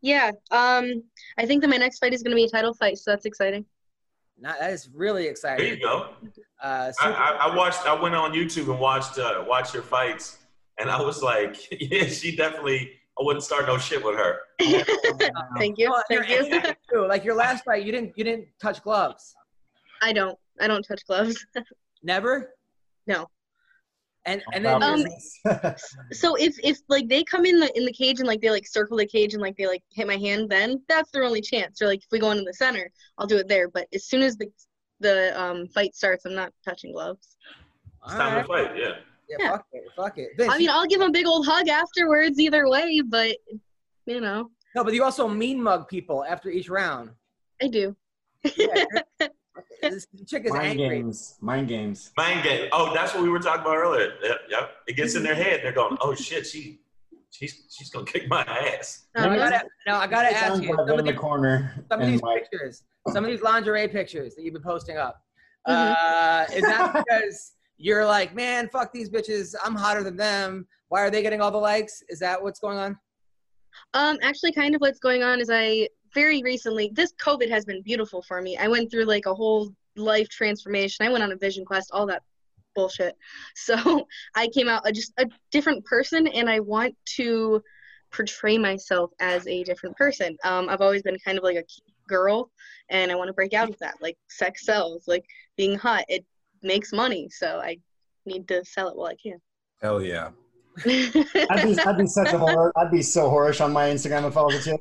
Yeah. Um, I think that my next fight is gonna be a title fight, so that's exciting. Not, that is really exciting. There you go. Uh, I, I, I watched. I went on YouTube and watched uh, watched your fights, and I was like, yeah, she definitely. I wouldn't start no shit with her. Thank you. Well, Thank you. aim too. Like your last fight, you didn't you didn't touch gloves. I don't. I don't touch gloves. Never. No. And and then Um, So if if like they come in the in the cage and like they like circle the cage and like they like hit my hand, then that's their only chance. Or like if we go into the center, I'll do it there. But as soon as the the um fight starts, I'm not touching gloves. It's time right. to fight. Yeah. Yeah, Yeah. fuck it, fuck it. Vinc, I mean, I'll give them a big old hug afterwards, either way. But you know, no, but you also mean mug people after each round. I do. Yeah, this chick is Mind angry. games. Mind games. Mind game. Oh, that's what we were talking about earlier. Yep. yep. It gets in their head. They're going, oh shit, she, she's she's gonna kick my ass. No, I gotta, now I gotta ask you. Some in of the these, corner. some of these like, pictures, some of these lingerie pictures that you've been posting up. Mhm. Uh, is that because you're like, man, fuck these bitches. I'm hotter than them. Why are they getting all the likes? Is that what's going on? Um, actually, kind of what's going on is I very recently, this COVID has been beautiful for me. I went through like a whole life transformation. I went on a vision quest, all that bullshit. So I came out a, just a different person, and I want to portray myself as a different person. Um, I've always been kind of like a girl, and I want to break out of that. Like sex sells, like being hot, it makes money. So I need to sell it while I can. Hell yeah. I'd be, I'd be such a horror. I'd be so whorish on my Instagram if I was a chick.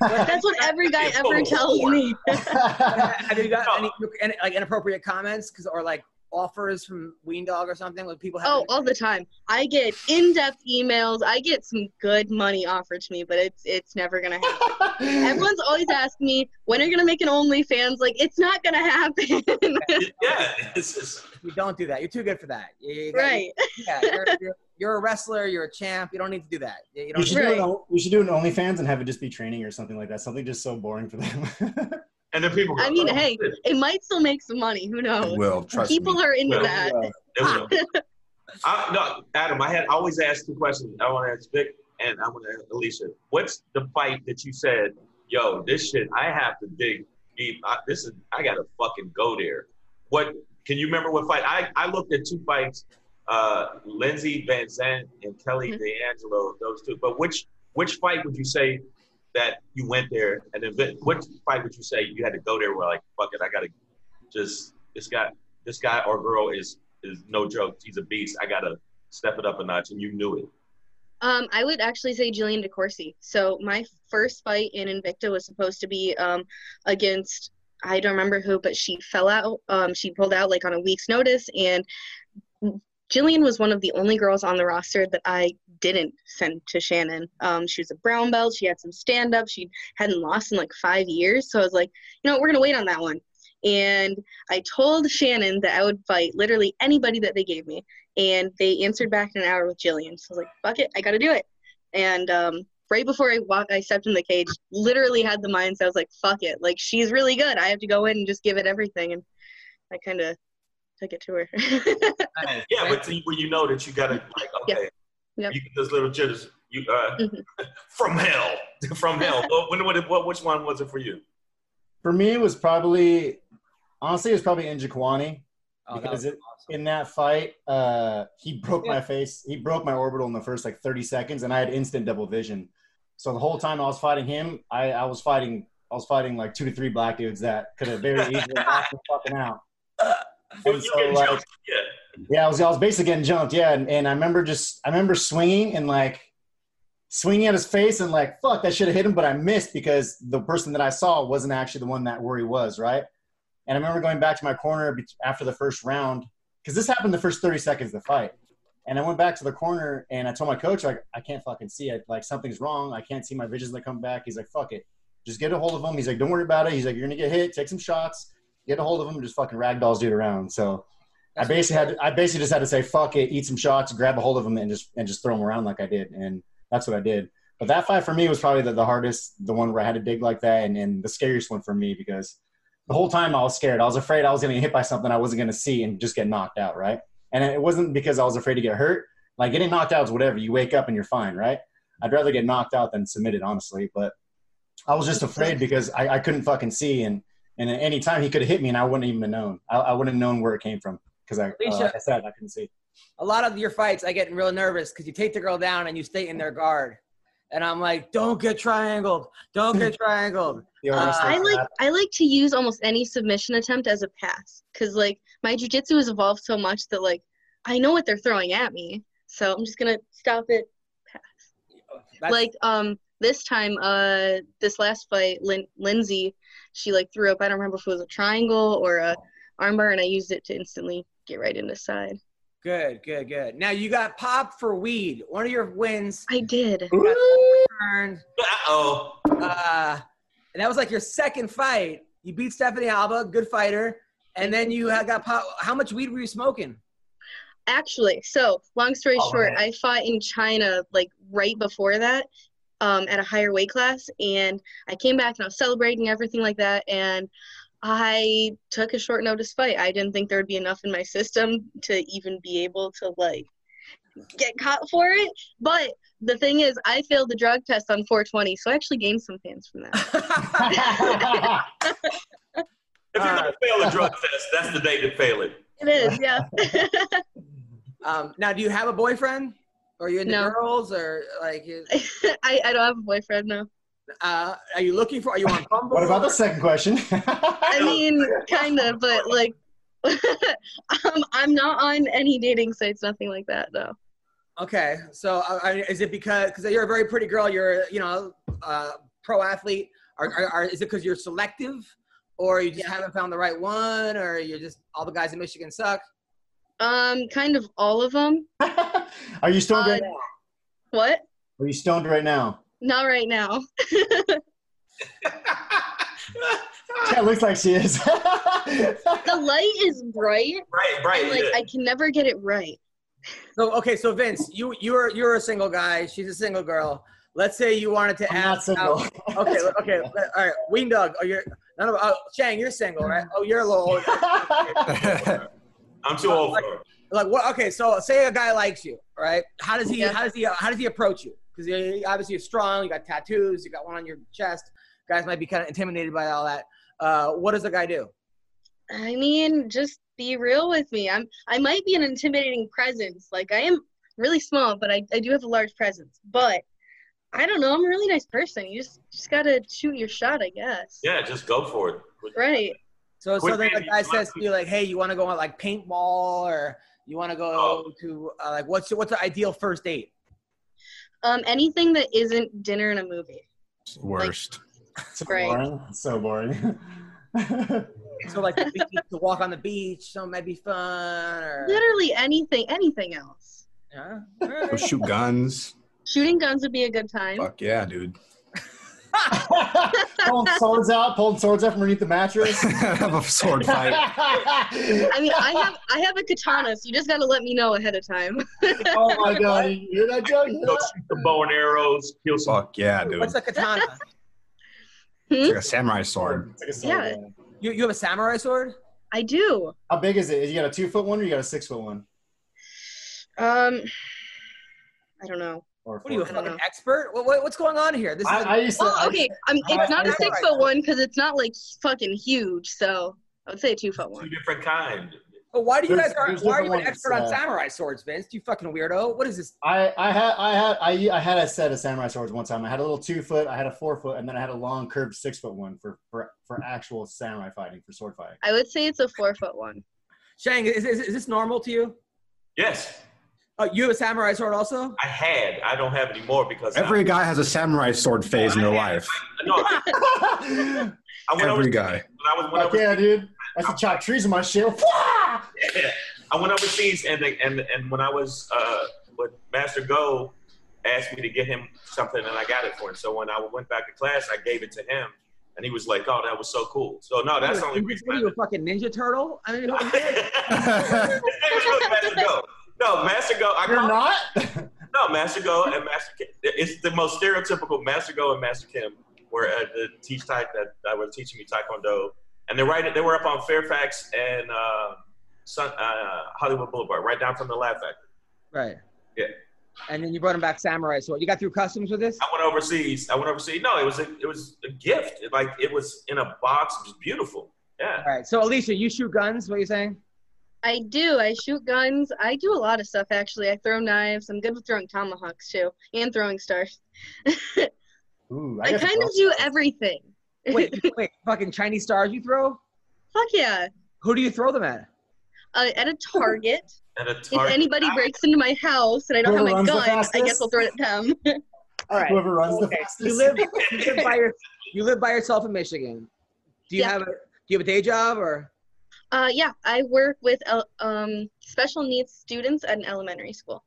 That's what every guy ever tells me. Have you got any, any like inappropriate comments, cause or like offers from Ween Dog or something? Like people have. Oh, all the time. I get in-depth emails. I get some good money offered to me, but it's it's never gonna happen. Everyone's always asking me when are you gonna make an OnlyFans. Like it's not gonna happen. yeah. It's just, you don't do that. You're too good for that. You- you got- right. Yeah, you're, you're, you're a wrestler. You're a champ. You don't need to do that. You you don't. should, Right. do an, we should do an OnlyFans and have it just be training or something like that. Something just so boring for them. and then people. Go, I mean, oh, hey, shit. it might still make some money. Who knows? It will. Trust People me. are into Well, that. It will. I, no, Adam, I had I always asked two questions. I want to ask Vic and I want to ask Alesha. What's the fight that you said, yo, this shit, I have to dig deep. I, this is, I got to fucking go there. What, can you remember what fight? I, I looked at two fights, uh, Lindsay Van Zandt and Kelly Mhm. D'Angelo, those two. But which, which fight would you say that you went there? And then what fight would you say you had to go there where like, fuck it, I got to just, this guy, this guy or girl is, is no joke. He's a beast. I gotta step it up a notch, and you knew it. Um, I would actually say Jillian DeCourcy. So my first fight in Invicta was supposed to be um, against I don't remember who, but she fell out. Um, she pulled out like on a week's notice, and Jillian was one of the only girls on the roster that I didn't send to Shannon. Um, she was a brown belt. She had some stand up. She hadn't lost in like five years. So I was like, you know, we're gonna wait on that one. And I told Shannon that I would fight literally anybody that they gave me and they answered back in an hour with Jillian. So I was like, fuck it, I got to do it. And um, right before I walked, I stepped in the cage, literally had the mindset. I was like, fuck it, like she's really good. I have to go in and just give it everything. And I kind of took it to her. Nice. Yeah, but see, when you know that you gotta like, okay, Yep. you get those little jitters. You uh, Mhm. from hell, from hell. Well, when, when, what, which one was it for you? for me, it was probably, honestly, it was probably Njokuani. Oh, that Because was it- awesome. in that fight, uh, he broke my face. He broke my orbital in the first like 30 seconds, and I had instant double vision. So the whole time I was fighting him, I, I was fighting. I was fighting like two to three black dudes that could have very easily knocked me fucking out. And so, like, jumped. Yeah. yeah, I was I was basically getting jumped. Yeah, and, and I remember just I remember swinging and like swinging at his face and like fuck that should have hit him, but I missed because the person that I saw wasn't actually the one that where he was, right? And I remember going back to my corner after the first round because this happened the first thirty seconds of the fight, And I went back to the corner and I told my coach, like, I can't fucking see it. Like, something's wrong. I can't see my visions that come back. He's like, fuck it. Just get a hold of him. He's like, don't worry about it. He's like, you're going to get hit. Take some shots. Get a hold of him and just fucking ragdolls dude around. So I basically had, I basically just had to say, fuck it, eat some shots, grab a hold of him and just, and just throw him around like I did. And that's what I did. But that fight for me was probably the, the hardest, the one where I had to dig like that and, and the scariest one for me because the whole time I was scared. I was afraid I was going to get hit by something I wasn't going to see and just get knocked out, right? And it wasn't because I was afraid to get hurt. Like getting knocked out is whatever. You wake up and you're fine, right? I'd rather get knocked out than submitted, honestly. But I was just afraid because I, I couldn't fucking see, and and at any time he could have hit me, and I wouldn't even have known. I, I wouldn't have known where it came from because I, uh, like I said, I couldn't see. a lot of your fights, I get real nervous because you take the girl down and you stay in their guard, and I'm like, don't get triangled, don't get triangled. Uh, I like I like to use almost any submission attempt as a pass because like my jujitsu has evolved so much that like I know what they're throwing at me, so I'm just gonna stop it. Pass. That's- like um this time uh this last fight Lin- Lindsay she like threw up I don't remember if it was a triangle or a armbar and I used it to instantly get right into side. Good, good, good. Now you got popped for weed. One of your wins I did. turned. Uh-oh. Uh, and that was like your second fight. You beat Stephanie Alba, good fighter, and then you got popped. How much weed were you smoking? Actually, so long story Oh, short, man. I fought in China like right before that, um, at a higher weight class, and I came back and I was celebrating everything like that, and I took a short notice fight. I didn't think there would be enough in my system to even be able to like get caught for it. But the thing is, I failed the drug test on 420, so I actually gained some fans from that. If you're gonna fail a drug test, that's the day to fail it. it is, yeah. um, now, do you have a boyfriend? Or are you into No. girls? Or like, I, I don't have a boyfriend now. uh, are you looking for? Are you on Bumble? what about the second question? I mean, kind of, but like, um, I'm not on any dating sites, nothing like that, though. Okay, so uh, is it because because you're a very pretty girl? You're you know uh, pro athlete. Are, are, are is it because you're selective, or you just Yeah. haven't found the right one, or you're just all the guys in Michigan suck? Um, kind of all of them. Are you stoned Uh, right now? What? Are you stoned right now? Not right now. Yeah, it looks like she is. The light is bright, Right, right. and like yeah. I can never get it right. So okay, so Vinc, you you're you're a single guy. She's a single girl. Let's say you wanted to I'm not ask. single. out- okay, okay, all right. Ween Dog, oh you're none of oh Shang, you're single, right? Oh, you're a little older. I'm too old for her. Like what? Okay, so say a guy likes you, right? How does he? Yeah. How does he? How does he approach you? Because obviously you're strong. You got tattoos. You got one on your chest. Guys might be kind of intimidated by all that. Uh, what does the guy do? I mean, just be real with me. I'm I might be an intimidating presence. Like I am really small, but I, I do have a large presence. But I don't know, I'm a really nice person. You just just gotta shoot your shot, I guess. Yeah, just go for it. Right. So, so Quit then the guy says to you like, "Hey, you want to go on like paintball, or you want to go Oh. to uh, like what's what's the ideal first date?" Um, anything that isn't dinner and a movie. Worst. so Right. boring. So boring. So like beach, to walk on the beach, so it might be fun, or Literally anything, anything else. yeah. Go shoot guns. Shooting guns would be a good time. Fuck yeah, dude. pulling swords out, pulling swords out from underneath the mattress. Have a sword fight. I mean, I have I have a katana, so you just gotta let me know ahead of time. oh my god, you hear that joke? Go shoot the bow and arrows, kill some. Fuck yeah, dude. What's It's a katana? It's like a samurai sword. It's like a sword, Yeah. you you have a samurai sword? I do. How big is it? You got a two foot one or you got a six foot one? Um, I don't know. Or What are you, a fucking expert? What, what, what's going on here? This is I, I used to. Well, I- okay. I mean, I- it's not a I- six foot one because it's not like fucking huge. So I would say a two foot one. Two different kind. But why do you There's- guys are, why are you different an ones, expert on uh, samurai swords, Vinc? You fucking weirdo. What is this? I, I had I had I, I had a set of samurai swords one time. I had a little two foot, I had a four foot, and then I had a long curved six foot one for for, for actual samurai fighting for sword fighting. I would say it's a four foot one. Shang, is, is, is this normal to you? Yes, Oh, you have a samurai sword also? I had. I don't have any more because Every guy has a samurai sword phase in their life. I, no, I, I went Every guy. When I was when I Fuck yeah, dude! I used to chop trees with my shit. Yeah. I went overseas, and they, and and when I was uh, when Master Go asked me to get him something, and I got it for him. So when I went back to class, I gave it to him, and he was like, "Oh, that was so cool." So no, that's the only you, reason. you a fucking Ninja Turtle? I mean, who- His name was really Master Go. No, Master Go. I You're not. No, Master Go and Master Kim. It's the most stereotypical Master Go and Master Kim were at the teach type that, that were teaching me Taekwondo. And they're right, they were up on Fairfax and uh, Sun, uh, Hollywood Boulevard, right down from the Laugh Factory. right. Yeah. And then you brought him back samurai sword. You got through customs with this? I went overseas. I went overseas. No, it was a, it was a gift. It, like it was in a box. It was beautiful. Yeah. All right. So Alesha, you shoot guns. What are you saying? I do. I shoot guns. I do a lot of stuff actually. I throw knives. I'm good with throwing tomahawks too, and throwing stars. Ooh, I got kind of do stuff. everything. Wait, wait. Fucking Chinese stars you throw? Fuck yeah. Who do you throw them at? Uh, at a target. And a target. if target. anybody breaks into my house and I don't have my gun, I guess I'll throw it at them. All right. Whoever runs the Okay. fastest. You live, you live by your, you live by yourself in Michigan. Do you Yeah. have a, do you have a day job or? Uh, yeah, I work with el- um, special needs students at an elementary school.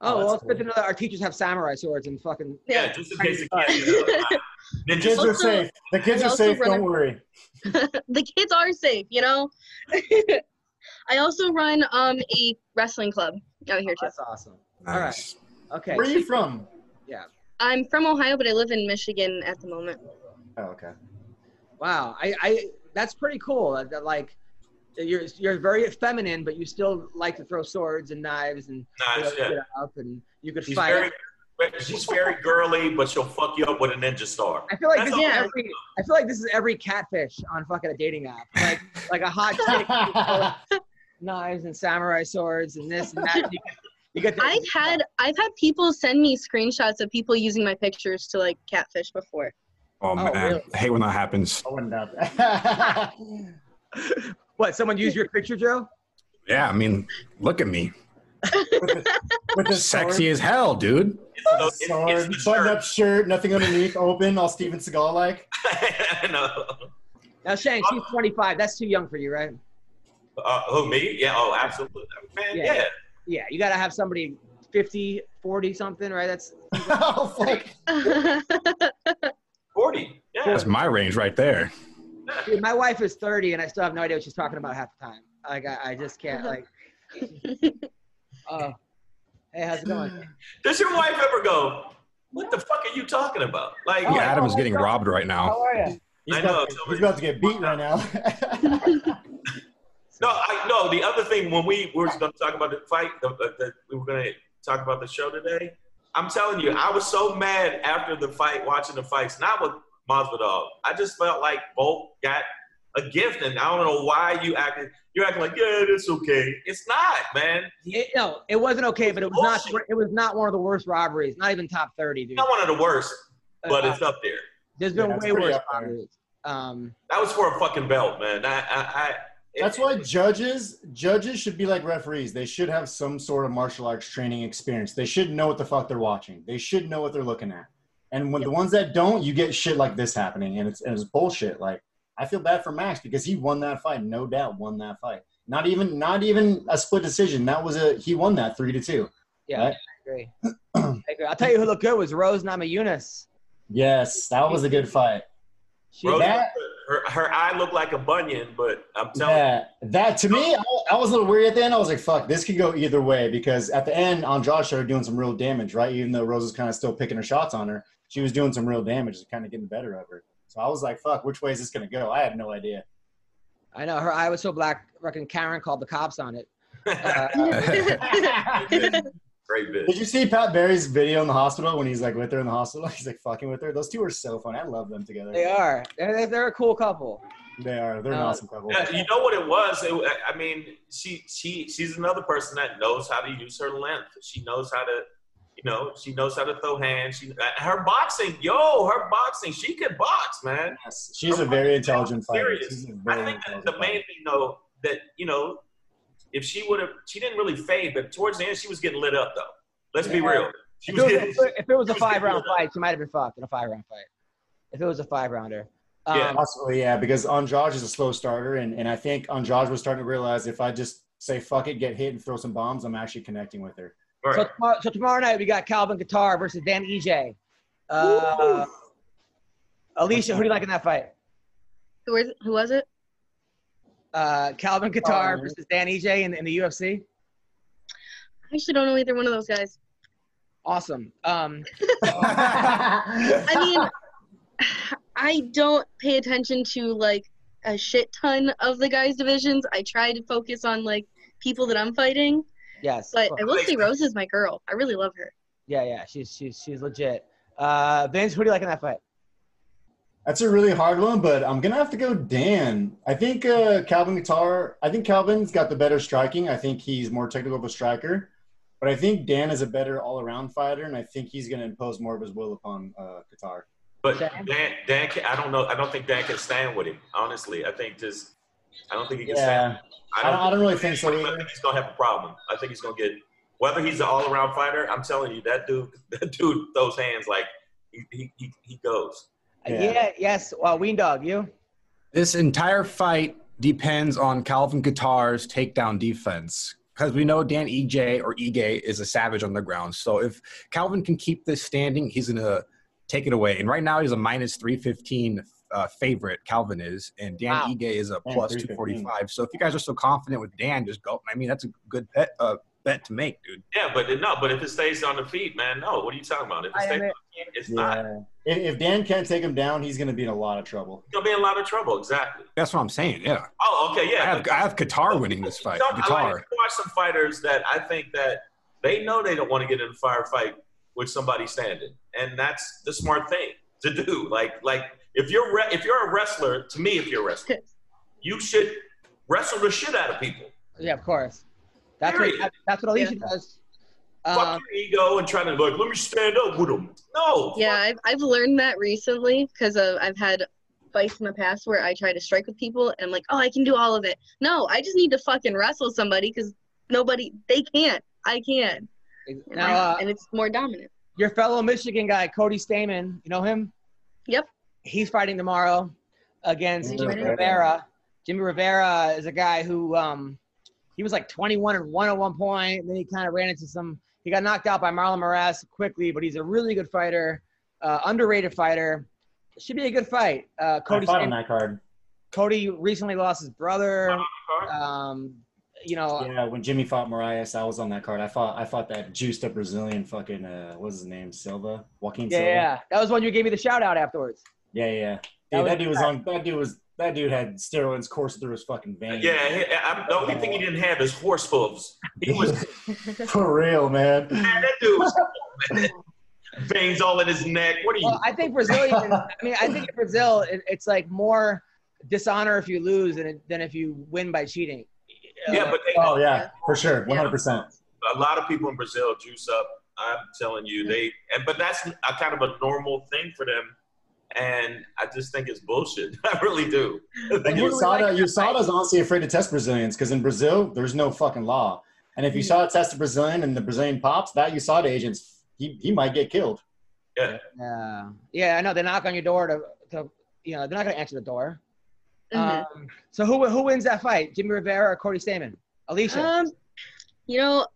Oh, Oh, well, that's it's good to know that our teachers have samurai swords and fucking. yeah, just in case the kids. You know, The ninja kids are safe. The kids are safe. Don't a- worry. the kids are safe, you know. I also run um a wrestling club out here too. That's awesome. All right. Okay. Where are you from? Yeah. I'm from Ohio, but I live in Michigan at the moment. Oh, okay. Wow. I, I, that's pretty cool. That, that, like, you're, you're very feminine, but you still like to throw swords and knives and Nice, you know, yeah. get up and you could She's fight. very, she's very girly, but she'll fuck you up with a ninja star. I feel like That's this is every. I feel like this is every catfish on fucking a dating app. Like like a hot chick, with knives and samurai swords and this and that. You get, you get the, I've had I've had people send me screenshots of people using my pictures to like catfish before. Oh, oh man, really? I hate when that happens. I wouldn't doubt that. what? Someone use your picture, Joe? Yeah, I mean, look at me, With the sexy as hell, dude. It's, the- sword, it's, it's the button-up shirt, nothing underneath, open, all Steven Seagal like. I know. Now, Shane, she's 25. That's too young for you, right? Uh, who me? Yeah. Oh, absolutely. Man, Yeah. yeah. Yeah, you got to have somebody 50, 40 something, right? That's oh fuck! Forty. Yeah. That's my range right there. Dude, my wife is 30 and I still have no idea what she's talking about half the time. Like I, I just can't like. Uh, hey, how's it going? Does your wife ever go? What the fuck are you talking about? Like, Oh, Yeah, yeah. Adam is getting robbed right now. How are you? He's, I know, about, tell he's about to get beat right now. no, I no. The other thing when we were going to talk about the fight, the, the, the, we were going to talk about the show today. I'm telling you, I was so mad after the fight, watching the fights, not with Masvidal. I just felt like both got a gift, and I don't know why you acting. You're acting like, yeah, it's okay. It's not, man. It, no, it wasn't okay, but it was not. It was not one of the worst robberies. Not even top 30, dude. Not one of the worst, but Uh, it's up there. There's been Yeah, way worse robberies. Um, That was for a fucking belt, man. I, I, I it- That's why judges judges should be like referees. They should have some sort of martial arts training experience. They should know what the fuck they're watching. They should know what they're looking at. And when the ones that don't, you get shit like this happening, and it's and it's bullshit. Like I feel bad for Max because he won that fight, no doubt, won that fight. Not even not even a split decision. That was a he won that three to two. yeah, Right. I agree. I agree. I'll tell you who looked good was Rose Namajunas. Yes, that was a good fight. She, Rose, that- her, her eye looked like a bunion, but I'm telling you, Yeah, that to me, I, I was a little weary at the end. I was like, "Fuck, this could go either way." Because at the end, Andrade started doing some real damage, right? Even though Rose was kind of still picking her shots on her, she was doing some real damage, and kind of getting the better of her. So I was like, "Fuck, which way is this gonna go?" I had no idea. I know her eye was so black. Fucking Karen called the cops on it. Uh, great bit. Did you see Pat Barry's video in the hospital when he's like with her in the hospital? He's like fucking with her. Those two are so fun. I love them together. they are. They're, they're a cool couple. They are. They're an Uh, awesome couple. Yeah, you know what it was? It, I mean, she she she's another person that knows how to use her length. She knows how to, you know, she knows how to throw hands. She her boxing, yo, her boxing, she could box, man. Yes, she's a very intelligent fighter. Serious. She's a I very think that intelligent the fighter. main thing though that you know, if she would have, she didn't really fade, but towards the end she was getting lit up though. Let's be real. She If was it, getting. was, if it was a five round lit up. fight, she might have been fucked in a five round fight. If it was a five rounder. Um, Yeah. Possibly, yeah, because Andrade is a slow starter, and, and I think Andrade was starting to realize if I just say fuck it, get hit, and throw some bombs, I'm actually connecting with her. Right. So tomorrow, so tomorrow night we got Calvin Kattar versus Dan EJ. Uh, Alesha, who do you like in that fight? Who was who was it? Uh, Calvin Kattar Um, versus Dan EJ in, in the UFC. I actually don't know either one of those guys. Awesome. Um, I mean, I don't pay attention to like a shit ton of the guys' divisions. I try to focus on like people that I'm fighting. Yes. But I will say Rose is my girl. I really love her. Yeah, yeah. She's she's she's legit. Uh, Vinc, who do you like in that fight? That's a really hard one, but I'm gonna have to go Dan. I think uh, Calvin Kattar. I think Calvin's got the better striking. I think he's more technical of a striker, but I think Dan is a better all-around fighter, and I think he's gonna impose more of his will upon uh, Kattar. But Dan? Dan, Dan, I don't know. I don't think Dan can stand with him. Honestly, I think just, I don't think he can stand. Yeah, I don't, I don't really think so I think he's gonna have a problem. I think he's gonna get whether he's an all-around fighter. I'm telling you, that dude, that dude, those hands like he he he, he goes. Uh, Yeah. Yeah, yes. Well, Ween Dog, you? This entire fight depends on Calvin Kattar's takedown defense. Because we know Dan EJ or Ige is a savage on the ground. So if Calvin can keep this standing, he's going to take it away. And right now he's a minus 315 uh, favorite, Calvin is. And Dan Wow. Ige is a Man, plus 315. 245. So if you guys are so confident with Dan, just go. I mean, that's a good bet, uh, bet to make, dude. Yeah, but no, but if it stays on the feet, man, no. What are you talking about? If it stays on the feet, it's not. If, if Dan can't take him down, he's gonna be in a lot of trouble. He's gonna be in a lot of trouble. Exactly. That's what I'm saying. Yeah. Oh, okay, yeah. I have, I have Kattar winning this fight. Some, I like to watch some fighters that I think that they know they don't want to get in a firefight with somebody standing, and that's the smart thing to do. Like, like if you're re- if you're a wrestler, to me, if you're a wrestler, you should wrestle the shit out of people. Yeah, of course. That's what Period. that- that's what Alesha does. Um, Fuck your ego and try to like, let me stand up with them. No. Yeah, I've, I've learned that recently because I've had fights in the past where I try to strike with people and I'm like, oh, I can do all of it. No, I just need to fucking wrestle somebody because nobody, they can't. I can. And, now, I- uh, and it's more dominant. your fellow Michigan guy, Cody Stamann, you know him? Yep. He's fighting tomorrow against Jimmy Jimmy Rivera. Rivera. Jimmy Rivera is a guy who um, he was like 21 and one at one point, and then he kind of ran into some. He got knocked out by Marlon Moraes quickly, but he's a really good fighter, uh, underrated fighter. Should be a good fight. Uh, Cody fought on that card. Cody recently lost his brother. Um, you know, Yeah, when Jimmy fought Moraes, I was on that card. I fought I fought that juiced up Brazilian fucking uh what's his name? Silva? Joaquim yeah, Silva. yeah, that was when you gave me the shout out afterwards. Yeah, yeah. That Dude, was- that dude was on that dude was that dude had steroids coursing through his fucking veins. Yeah, he- I'm, the only thing he didn't have is horse hooves. He was For real, man. man, that dude was veins all in his neck. What are you? Well, I think Brazilian. I mean, I think in Brazil, it, it's like more dishonor if you lose than, than if you win by cheating. yeah, but they, Oh yeah, for sure. One hundred percent. a lot of people in Brazil juice up. I'm telling you, they. And, but that's a kind of a normal thing for them, and I just think it's bullshit. I really do. And Who do we like USADA, in that USADA's honestly afraid to test Brazilians because in Brazil, there's no fucking law. And if you Hmm. saw a test a Brazilian and the Brazilian pops, that USADA agent's he, he might get killed. Yeah, yeah, Yeah. I know. They knock on your door to, to you know, they're not going to answer the door. Mhm. Um, so who who wins that fight? Jimmy Rivera or Cody Stamann? Alesha. Um, you know,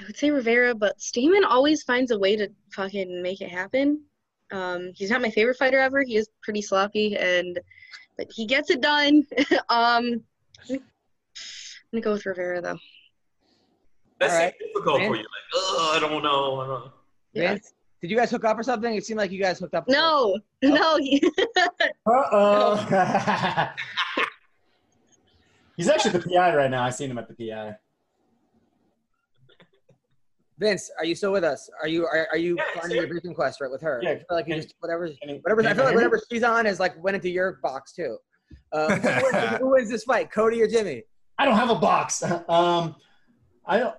I would say Rivera, but Stamann always finds a way to fucking make it happen. Um, he's not my favorite fighter ever. He is pretty sloppy, and but he gets it done. um, I'm gonna go with Rivera though. That's All right. difficult Man. for you. Like, oh, I don't know. I don't know. Yeah. Vinc, did you guys hook up or something? It seemed like you guys hooked up. No, no, Uh oh. He's actually the PI right now. I seen him at the PI. Vinc, are you still with us? Are you are, are you Yeah, on your briefing quest right with her? Yeah, I feel like you just whatever whatever. I feel like whatever she's on is like went into your box too. Uh, who, wins, who wins this fight, Cody or Jimmy? I don't have a box. Um, I don't.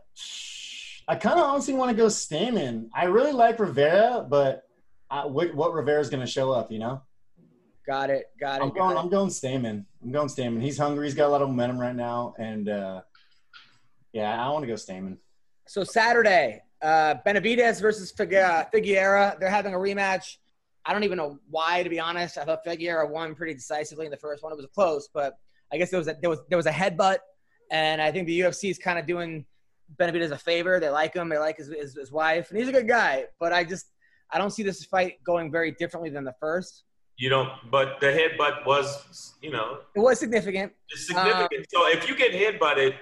I kind of honestly want to go Stamann. I really like Rivera, but I, what, what Rivera's going to show up? You know, Got it. Got it. I'm going. it. I'm going Stamann. I'm going Stamann. He's hungry. He's got a lot of momentum right now, and uh, yeah, I want to go Stamann. So Saturday, uh, Benavidez versus Figu- uh, They're having a rematch. I don't even know why, to be honest. I thought Figueroa won pretty decisively in the first one. It was close, but I guess there was a, there was there was a headbutt and I think the UFC is kind of doing Benavidez a favor. They like him. They like his, his his wife, and he's a good guy. But I just I don't see this fight going very differently than the first. You don't, but the headbutt was, you know, It was significant. it's significant. so if you get headbutted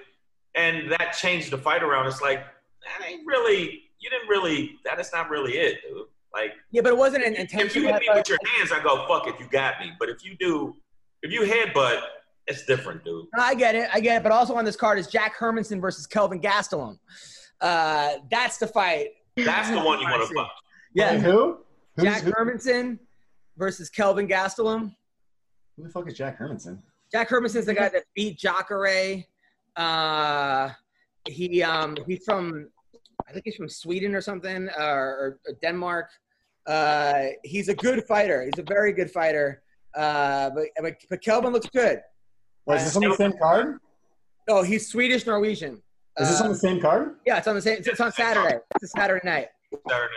and that changed the fight around, it's like that ain't really. You didn't really. That is not really it, dude. Like Yeah, but it wasn't an intention. if you hit me with your hands, I go fuck it, you got me. But if you do, if you headbutt, it's different, dude. I get it. I get it. But also on this card is Jack Hermansson versus Kelvin Gastelum. Uh, that's the fight. That's the one you want to fuck. Yeah, who? Who's, Jack who? Hermansson versus Kelvin Gastelum. Who the fuck is Jack Hermansson? Jack Hermansson's the guy that beat Jacare. Uh, he um he's from I think he's from Sweden or something or, or, or Denmark. Uh, he's a good fighter. He's a very good fighter. Uh, but, but but Kelvin looks good. Wait, is this on the same card? Oh, he's Swedish Norwegian. Is this Uh, on the same card? Yeah, it's on the same. It's on Saturday. It's a Saturday night. Saturday.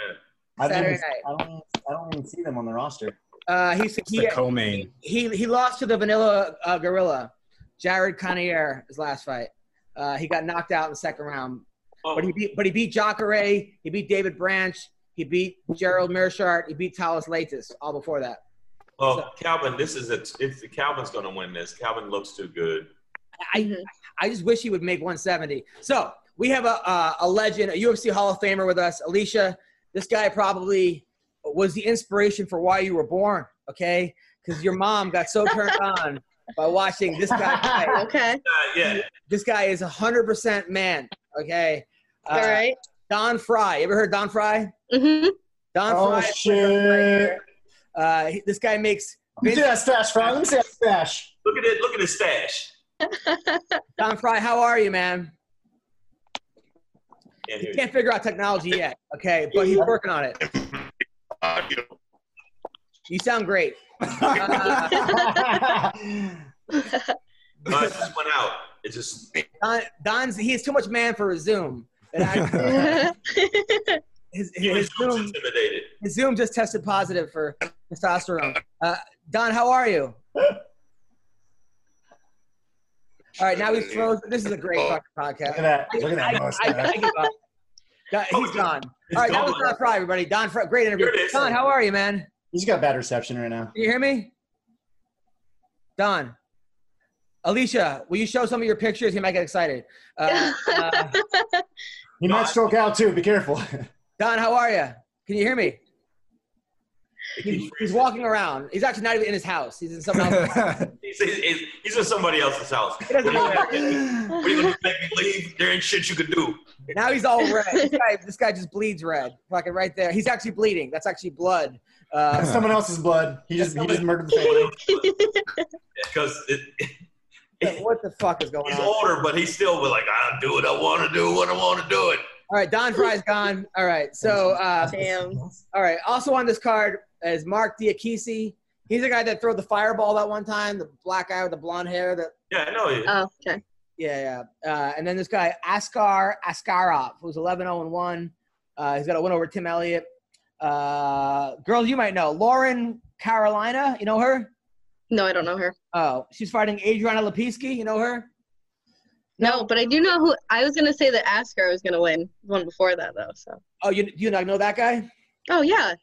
I don't, Saturday even, I, don't, even- I don't even see them on the roster. Uh, he's It's he, the co-main. he he lost to the Vanilla uh, Gorilla, Jared Connor, his last fight. Uh, he got knocked out in the second round, Oh, but he beat but he beat Jacare. He beat David Branch. He beat Gerald Meerschaert. He beat Thales Leites all before that. well, Calvin, this is a. It's Calvin's going to win this. Calvin looks too good. I Mhm. I just wish he would make 170. So we have a a, a legend, a UFC Hall of Famer with us, Alesha. This guy probably was the inspiration for why you were born. Okay, because your mom got so turned on by watching this guy. Okay. Uh, yeah, This guy is 100% man. Okay. Uh, All right. Don Frye. You ever heard Don Frye? Mm-hmm. Don Oh, Frye. shit. Uh, this guy makes. Let me see that stash, Frye. Let me see that stash. look at it. Look at his stash. Don Frye, how are you, man? Can't He you. can't figure out technology yet. Okay, but he's working on it. You sound great. Uh, No, it just went out. It just. Don, Don's he's too much man for his Zoom. And I- his, He was his, Zoom, intimidated. his Zoom just tested positive for testosterone. Uh, Don, how are you? All right, now he's frozen. This is a great fucking podcast. Look at that. Look at I, that I, mustache. I give up. Don- He's gone. All right, that was Don Frye, everybody. Don Frye, great interview. Here. Don, how are you, man? He's got bad reception right now. Can you hear me? Don. Alesha, will you show some of your pictures? He might get excited. Uh, uh, He might stroke out too. Be careful. Don, how are you? Can you hear me? He's, he's walking around. He's actually not even in his house. He's in someone else's. He's, he's, he's in somebody else's house. He doesn't know where- What are you going to make me leave? There ain't shit you could do. Now he's all red. This guy, this guy just bleeds red. Fucking right there. He's actually bleeding. That's actually blood. Uh, Someone else's blood. He just he just murdered the family. Because it, what the fuck is going he's on? older, but he's still be like, I'll do what I want to do what I want to do it. All right, Don Frye's gone. All right, so uh, Damn. all right. Also on this card is Mark Diakiese. He's the guy that threw the fireball that one time, the black guy with the blonde hair. That Yeah, I know. Oh, okay. yeah, yeah. Uh, and then this guy Askar Askarov, who's 11-0 and one. Uh, he's got a win over Tim Elliott. Uh, girls you might know, Lauren Carolina. You know her? No, I don't know her. Oh, she's fighting Adriana Lepiski. You know her? No, but I do know who. I was gonna say that Askar was gonna win one before that though. So. Oh, you you not know that guy? Oh yeah.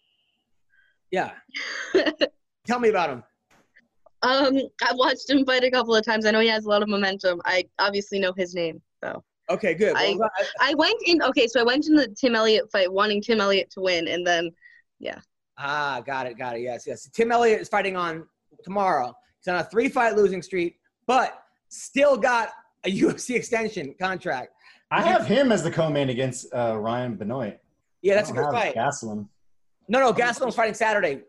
Yeah. Tell me about him. Um, I've watched him fight a couple of times. I know he has a lot of momentum. I obviously know his name. So Okay, good. I- I- I went in. Okay, so I went in the Tim Elliott fight, wanting Tim Elliott to win, and then yeah. ah, got it, got it. Yes, yes. Tim Elliott is fighting on tomorrow. He's on a three-fight losing streak, but still got a UFC extension contract. I have him as the co-main against uh, Ryan Benoit. Yeah, that's a I good don't have fight. Gastelum. No, no, Gastelum's fighting Saturday.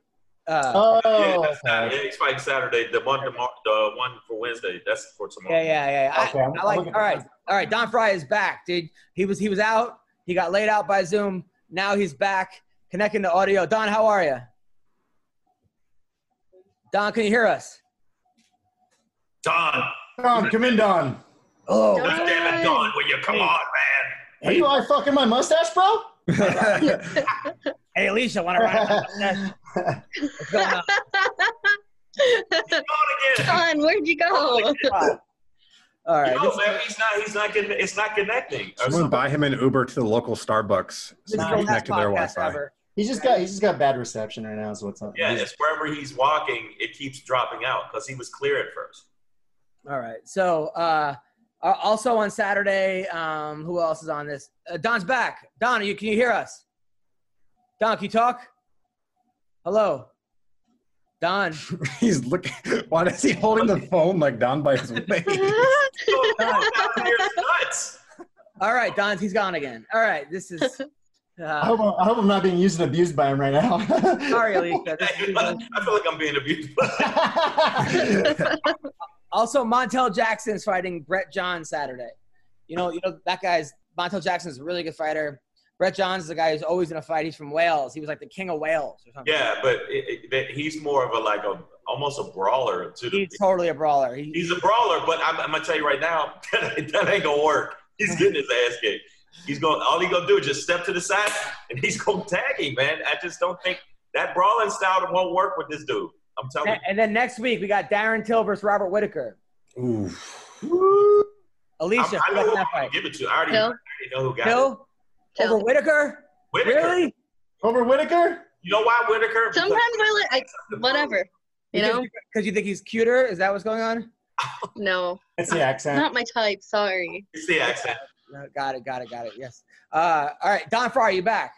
Uh, Oh, yeah, that's not, yeah, he's fighting Saturday. The one, tomorrow, the one for Wednesday. That's for tomorrow. yeah, yeah, yeah. I- Okay, I'm- I, like. looking- All right, all right. Don Frye is back, dude. He was he was out. He got laid out by Zoom. Now he's back, connecting to audio. Don, how are you? Don, can you hear us? Don, Don, come in, Don. Oh, Don. God damn it, Don, will you come on, man? Are you like fucking my mustache, bro? hey, Alesha, want to ride? What's going on? man? Don again. Don, where'd you go? All right. No, this- man, he's not. He's not getting. It's not connecting. or Someone something. buy him an Uber to the local Starbucks so this he can connect to their Wi-Fi. ever. He's just got he's just got bad reception right now. Is what's up. Yeah, He's- it's wherever he's walking, it keeps dropping out because he was clear at first. All right. So uh, also on Saturday, um, who else is on this? Uh, Don's back. Don, are you, can you hear us? Don, can you talk? Hello. Don. He's looking. Why is he holding the phone like down by his waist? Down nuts. All right, Don, he's gone again. All right, this is. I Uh, hope, I'm- I hope I'm not being used and abused by him right now. sorry, Alesha. I feel like I'm being abused. also, Montel Jackson is fighting Brett Johns Saturday. You know, you know that guy's Montel Jackson is a really good fighter. Brett Johns is a guy who's always in a fight. He's from Wales. He was like the king of Wales or something. yeah, but it, it, he's more of a like a almost a brawler to the. He's totally a brawler. He, He's a brawler, but I'm, I'm gonna tell you right now, that, that ain't gonna work. He's getting his ass kicked. He's going. All he gonna do is just step to the side, and he's gonna tag him, man. I just don't think that brawling style won't work with this dude. I'm telling and, and then next week we got Darren Till versus Robert Whitaker. Ooh. you. Alesha, I, I who know got who that I'm fight? give it to. I already, Till? I already know who got it. Till Till. over Whitaker? Whitaker. Really? Over Whitaker? You know why Whitaker? Sometimes I like I, whatever. You know? Because you think he's cuter? Is that what's going on? No, It's the accent. not my type. Sorry. It's the accent. No, got it, got it, got it. Yes. Uh, all right, Don Frye, you back?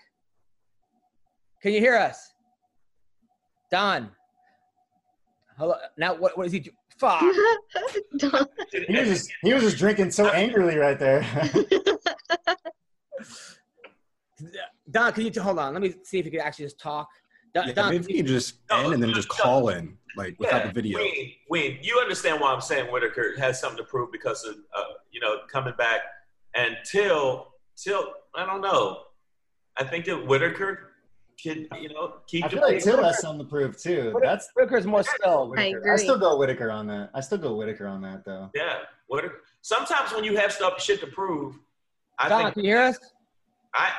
Can you hear us? Don. Hello. Now, what, what is he? do- Fuck. Don't- He was just he was just drinking so angrily right there. Don, can you hold on? Let me see if you can actually just talk. Don, Yeah, Don, maybe you can just No, end and then just call in like without Yeah, the video. Wayne, Wayne, you understand why I'm saying Whitaker has something to prove because of uh, you know coming back and Till Till I don't know. I think that Whitaker can you know keep I the feel like Till has something to prove too. That's Whitaker's more skilled. I I still go Whitaker on that. I still go Whitaker on that though. yeah Whitaker. Sometimes when you have stuff shit to prove, I Don, think can you hear us? I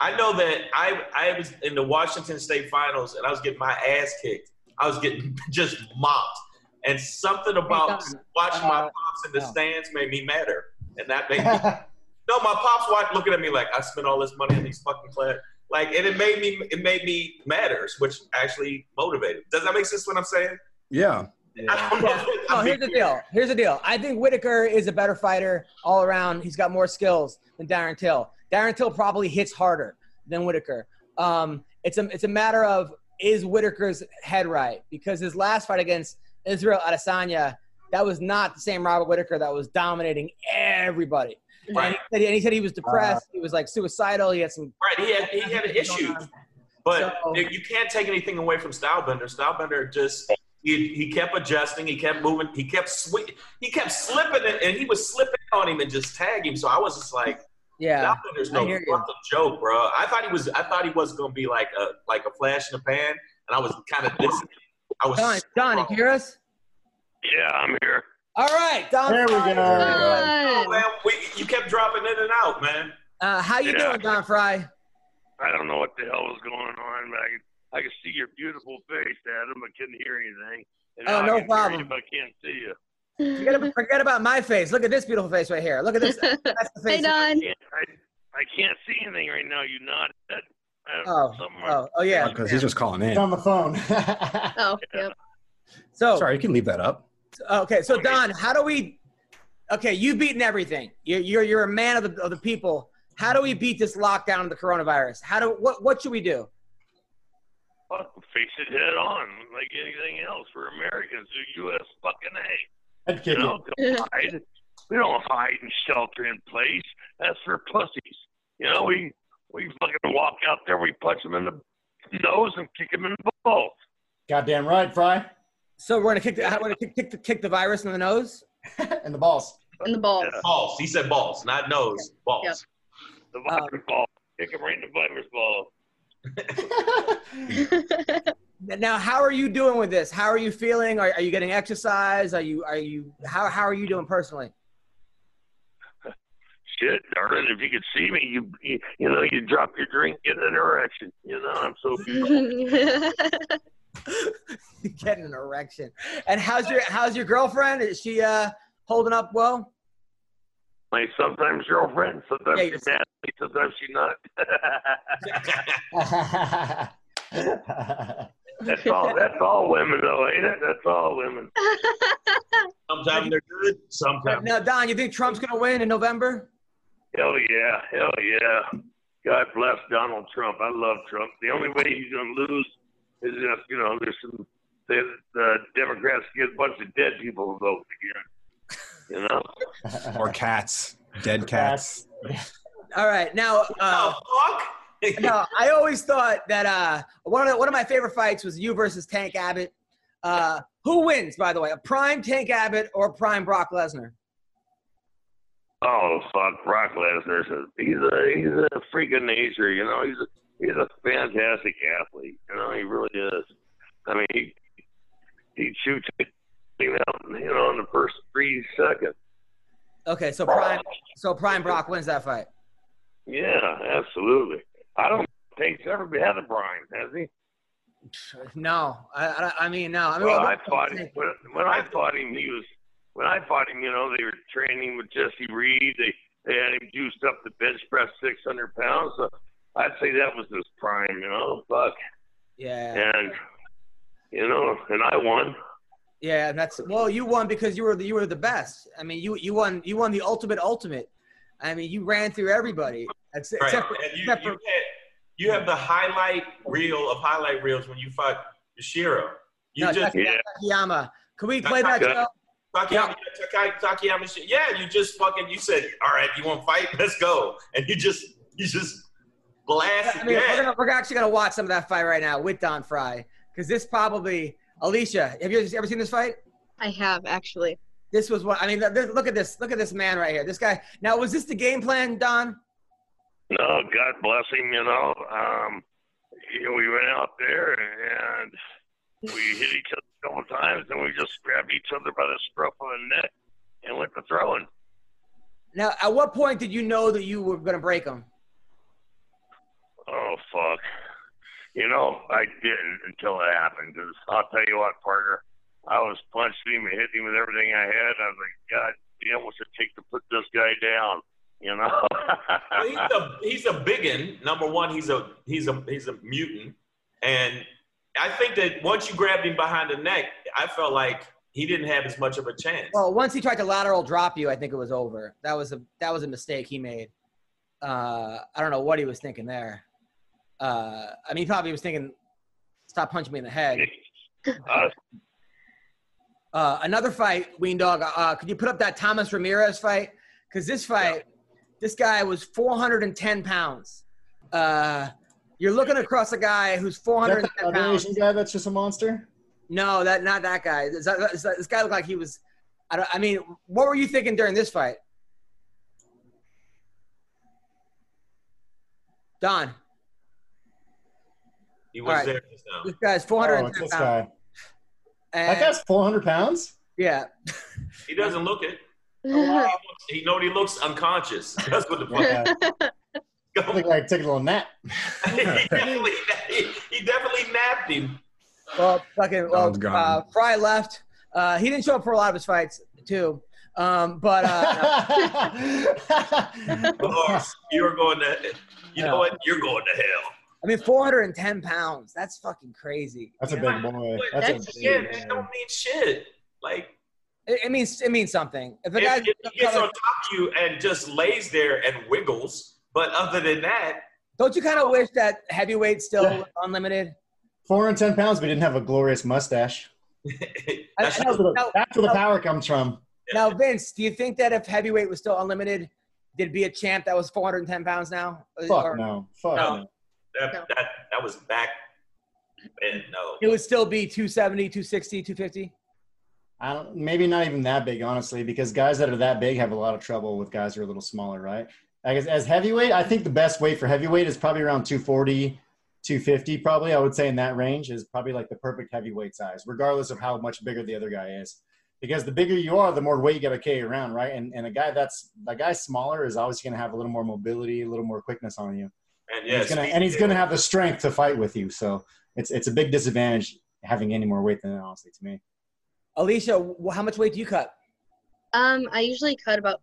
I know that I I was in the Washington State Finals and I was getting my ass kicked. I was getting just mopped. And something about Don, watching my uh, pops in the no. stands made me madder. And that made me No, my pops watched looking at me like I spent all this money on these fucking players. Like and it made me it made me matters, which actually motivated. Does that make sense what I'm saying? Yeah. I. Yeah. No, here's the deal. Here's the deal. I think Whitaker is a better fighter all around. He's got more skills than Darren Till. Darren Till probably hits harder than Whitaker. Um, it's a it's a matter of is Whitaker's head right? Because his last fight against Israel Adesanya, that was not the same Robert Whitaker that was dominating everybody. And, he said, and he said he was depressed. Uh, he was like suicidal. He had some. Right, he had he had an issue. But So- you can't take anything away from Stylebender. Stylebender just he, he kept adjusting, he kept moving, he kept swi- he kept slipping, it, and he was slipping on him and just tag him. So I was just like, Yeah. Stylebender's I no fucking joke, bro. I thought he was I thought he was gonna be like a like a flash in the pan, and I was kind of dissing. I was Don, Don, you hear us? Yeah, I'm here. All right, Don. There we Frye. go. Oh, man, we, you kept dropping in and out, man. Uh, how you Yeah. doing, Don Frye? I don't know what the hell was going on, but I could, I could see your beautiful face, Adam. I couldn't hear anything. And Oh, now I no problem. you, but I can't see you. Forget about, forget about my face. Look at this beautiful face right here. Look at this. That's the face. Hey Don. Can't, I, I can't see anything right now. You nodded. Oh, oh, oh yeah. Because he's just calling He's in. on the phone. Oh, yep. So Sorry, you can leave that up. Okay, so Don, how do we? Okay, you've beaten everything. You're you're, you're a man of the of the people. How do we beat this lockdown of the coronavirus? How do what what should we do? Well, face it head on, like anything else for Americans. The U.S. fucking A. I'd you know, don't hide. We don't hide and shelter in place. That's for pussies. You know, we we fucking walk out there, we punch them in the nose and kick them in the balls. Goddamn right, Frye. So we're gonna kick the we're gonna kick, kick the kick the virus in the nose. and the balls. And the balls. Yeah. Balls. He said balls, not nose. Balls. Yep. The virus um, ball. Kick them right in the virus ball. Now, how are you doing with this? How are you feeling? Are, are you getting exercise? Are you are you how how are you doing personally? Shit, darling, if you could see me, you you, you know, you drop your drink, get an erection. You know, I'm so beautiful. Getting an erection. And how's your how's your girlfriend? Is she uh holding up well? my sometimes girlfriend, sometimes Yeah, she's mad, at me, sometimes she's not. that's all. That's all women, though, ain't it? That's all women. Sometimes they're good. Sometimes. Now, Don, you think Trump's gonna win in November? Hell yeah, hell yeah. God bless Donald Trump. I love Trump. The only way he's gonna lose is if you know there's some the, the Democrats get a bunch of dead people to vote again. You know. Or cats. Dead cats. All right, now. Uh, Oh, fuck. no, I always thought that uh, one of the, one of my favorite fights was you versus Tank Abbott. Uh, who wins, by the way, a prime Tank Abbott or a prime Brock Lesnar? Oh fuck, Brock Lesnar. He's a he's a freak of nature. You know, he's a he's a fantastic athlete. You know, he really is. I mean, he he shoots you know, you know, in the first three seconds. Okay, so prime, so prime Brock wins that fight. Yeah, absolutely. I don't think he's ever had a prime, has he? No, I, I, I mean no. I mean, Well, I fought him when, when I fought him. He was when I fought him. You know, they were training with Jesse Reed. They they had him juiced up to bench press 600 pounds. So I'd say that was his prime. You know, fuck. Yeah, And you know, and I won. yeah. and That's well, you won because you were the, you were the best. I mean, you you won you won the ultimate ultimate. I mean, you ran through everybody. Ex- Right. Except for, and you, except you, for had, you have the highlight reel of highlight reels when you fought Yoshihiro. You no, just Yeah. Takayama. Can we play that? Yeah. Joe? Takayama, Takai- Takayama. Yeah, you just fucking. You said, "All right, you want to fight? Let's go." And you just, you just blasted. I mean, yeah. we're, gonna, we're actually gonna watch some of that fight right now with Don Frye because this probably Alesha. Have you ever seen this fight? I have actually. This was what I mean. This, look at this. Look at this man right here. This guy. Now, was this the game plan, Don? No, God bless him. You know, um, you know, we went out there and we hit each other a couple times, and we just grabbed each other by the scruff of the neck and went to throwing. Now, at what point did you know that you were gonna break him? Oh fuck! You know, I didn't until it happened. Cause I'll tell you what, Parker, I was punching him and hitting him with everything I had. I was like, God damn, what's it take to put this guy down? You know. Well, he's a he's a biggin. Number one, he's a he's a he's a mutant, and I think that once you grabbed him behind the neck, I felt like he didn't have as much of a chance. Well, once he tried to lateral drop you, I think it was over. That was a that was a mistake he made. Uh, I don't know what he was thinking there. Uh, I mean, he probably was thinking, "Stop punching me in the head." uh, Uh, another fight, Ween Dog. Uh, could you put up that Thomas Ramirez fight? Because this fight, this guy was 410 pounds. Uh, you're looking across a guy who's Is that 410 pounds. Asian guy that's just a monster? No, that not that guy. This, this, this guy looked like he was. I, don't, I mean, what were you thinking during this fight, Don? He was all right. there just now. This guy's Oh, 410 it's this pounds. guy. That guy's 400 pounds? yeah. He doesn't look it. He, looks, he know he looks unconscious. That's what the fuck. Yeah. I think I take a little nap. he, definitely, he, he definitely napped him. Well, fucking well, uh, Frye left. Uh, he didn't show up for a lot of his fights too. Um, but uh, Lars, you're going to. You know what? You're going to hell. I mean, 410 pounds. That's fucking crazy. That's a big boy. That's, That's a yeah, big that boy. don't mean shit. Like It, it means it means something. If a guy if he gets on top of you and just lays there and wiggles, but other than that, don't you kind of wish that heavyweight still unlimited? 410 pounds, but didn't have a glorious mustache. That's I know, That's where the, now- that's where the now- power comes from. Now, Vinc, do you think that if heavyweight was still unlimited, there'd be a champ that was 410 pounds now? Fuck Or no. Fuck No. no. That, No. that that was back. And no, It would still be 270, 260, 250? I don't, maybe not even that big, honestly, because guys that are that big have a lot of trouble with guys who are a little smaller, right? I guess as heavyweight, I think the best weight for heavyweight is probably around 240, 250, probably. I would say in that range is probably like the perfect heavyweight size, regardless of how much bigger the other guy is. Because the bigger you are, the more weight you got to carry around, right? And and a guy that's a guy smaller is always going to have a little more mobility, a little more quickness on you. And And yeah, he's gonna and he's gonna have the strength to fight with you. So it's it's a big disadvantage having any more weight than that, honestly, to me. Alesha, wh- how much weight do you cut? Um, I usually cut about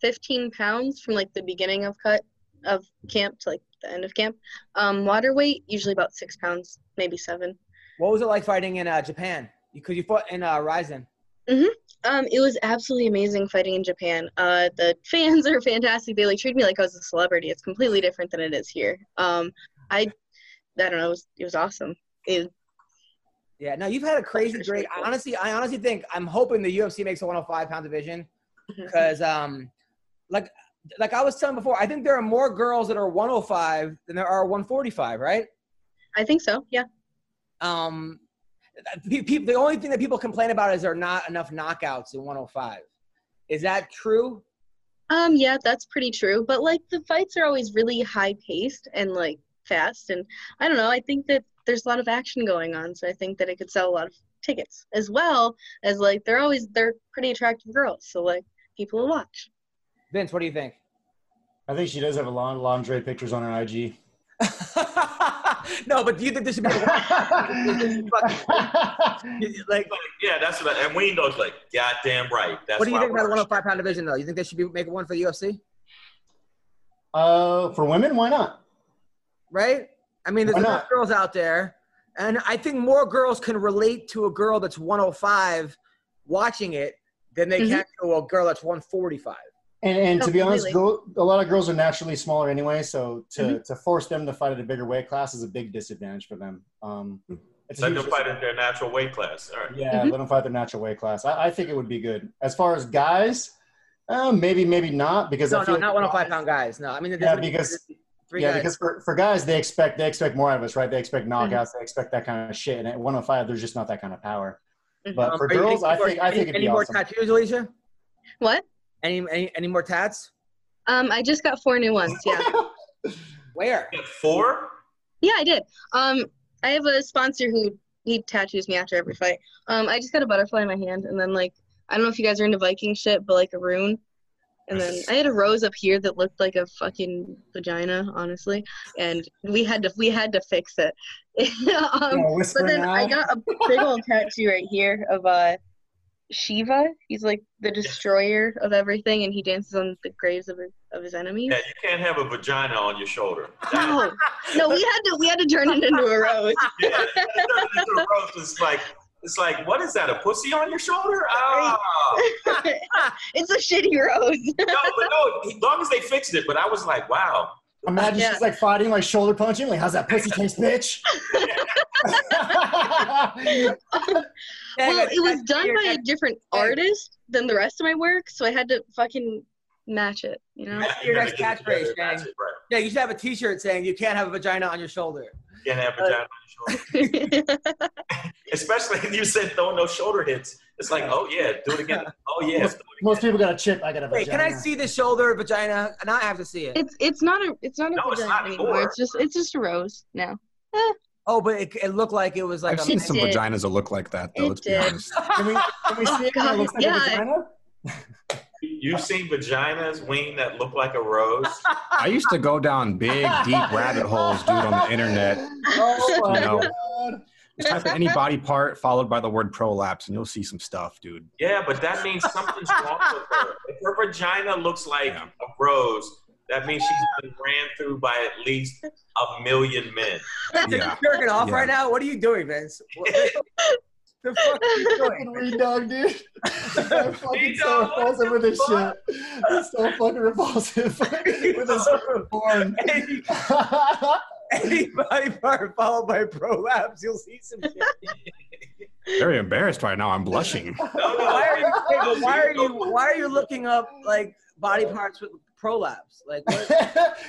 15 pounds from like the beginning of cut of camp to like the end of camp. Um, water weight usually about six pounds, maybe seven. What was it like fighting in uh, Japan? Because you fought in uh, Rizin. Um, it was absolutely amazing fighting in Japan. Uh, the fans are fantastic. They like treat me like I was a celebrity. It's completely different than it is here. Um, I, I don't know. It was, it was awesome. It, Yeah, no, you've had a crazy great. I honestly, I honestly think I'm hoping the UFC makes a 105 pound division because, um, like, like I was telling before, I think there are more girls that are 105 than there are 145, right? I think so. Yeah. Um, pe- pe- the only thing that people complain about is there are not enough knockouts in 105. Is that true? Um, yeah, that's pretty true. But like the fights are always really high paced and like fast, and I don't know. I think that there's a lot of action going on, so I think that it could sell a lot of tickets as well as like they're always they're pretty attractive girls, so like people will watch. Vinc, what do you think? I think she does have a lot of lingerie pictures on her IG. no, but do you think this should be like? Yeah, that's what. I, and we knows like goddamn right. That's What do you think about the 105 pound division, though? You think they should be making one for the UFC? uh, for women, why not? right? I mean, there's enough girls out there, and I think more girls can relate to a girl that's 105 watching it than they can to a girl that's 145. And, and to be honest, Completely. girl, a lot of girls are naturally smaller anyway, so to, Mm-hmm. to force them to fight at a bigger weight class is a big disadvantage for them. Um, it's a Let them fight in their natural weight class. All right. Yeah, let them fight their natural weight class. I, I think it would be good. As far as guys, uh, maybe, maybe not because No, I feel no, not like 105 pound guys. No, I mean, Yeah, because- three yeah, guys. because for, for guys they expect they expect more out of us, right? They expect Mm-hmm. knockouts, they expect that kind of shit. And at 105, there's just not that kind of power. Mhm. But Um, for are you girls, I think I any, think it'd any be more awesome. tattoos, Alesha? What? Any, any any more tats? Um, I just got four new ones. Yeah. Where? Four? Yeah, I did. Um, I have a sponsor who he tattoos me after every fight. Um, I just got a butterfly in my hand, and then like I don't know if you guys are into Viking shit, but like a rune. And then I had a rose up here that looked like a fucking vagina, honestly. And we had to we had to fix it. um, Gonna but then now? I got a big old tattoo right here of uh Shiva. He's like the destroyer of everything, and he dances on the graves of his, of his enemies. Yeah, you can't have a vagina on your shoulder. No, no, we had to we had to turn it into a rose. Yeah, it's a roast. It's like it's like what is that? A pussy on your shoulder? Oh, it's a shitty rose. no, but no. As long as they fixed it, but I was like, wow. Imagine Yeah. she's like fighting, like shoulder punching. Like, how's that pussy taste, bitch? well, it was done by a different artist than the rest of my work, so I had to fucking match it. You know. Your next catchphrase, it together, that's gang. it, right. Yeah, you should have a T-shirt saying "You can't have a vagina on your shoulder." You can't have vagina on your shoulder. Especially if you said throwing those shoulder hits. It's like, oh yeah, do it again. Oh yeah, most, do most people got a chip. I got a vagina. Wait, vagina. can I see the shoulder vagina? Now I have to see it. it's it's not a it's not a No, it's not anymore. anymore. It's just it's just a rose now. Eh. Oh, but it, it looked like it was like I've a seen some did. vaginas that look like that, though. It let's be did. honest. Can we, can we see it? Kind God, looks like oh, yeah. a vagina. You've seen vaginas, wing that look like a rose. I used to go down big, deep rabbit holes, dude, on the internet. Oh my No. god. Just type in any body part followed by the word prolapse, and you'll see some stuff, dude. Yeah, but that means something's wrong with her. If her vagina looks like Yeah. a rose, that means she's been ran through by at least a million men. Yeah. You're jerking off Yeah. right now. What are you doing, Vinc? The fuck are you Fucking doing? weed dog, dude. I'm fucking so dog, repulsive with this the shit. It's so fucking repulsive with this porn. Any, any body part followed by prolapse, you'll see some shit. Very embarrassed right now. I'm blushing. No, no, Why are you? wait, but no, why are you you? Why are you looking up like body parts with prolapse? Like, what?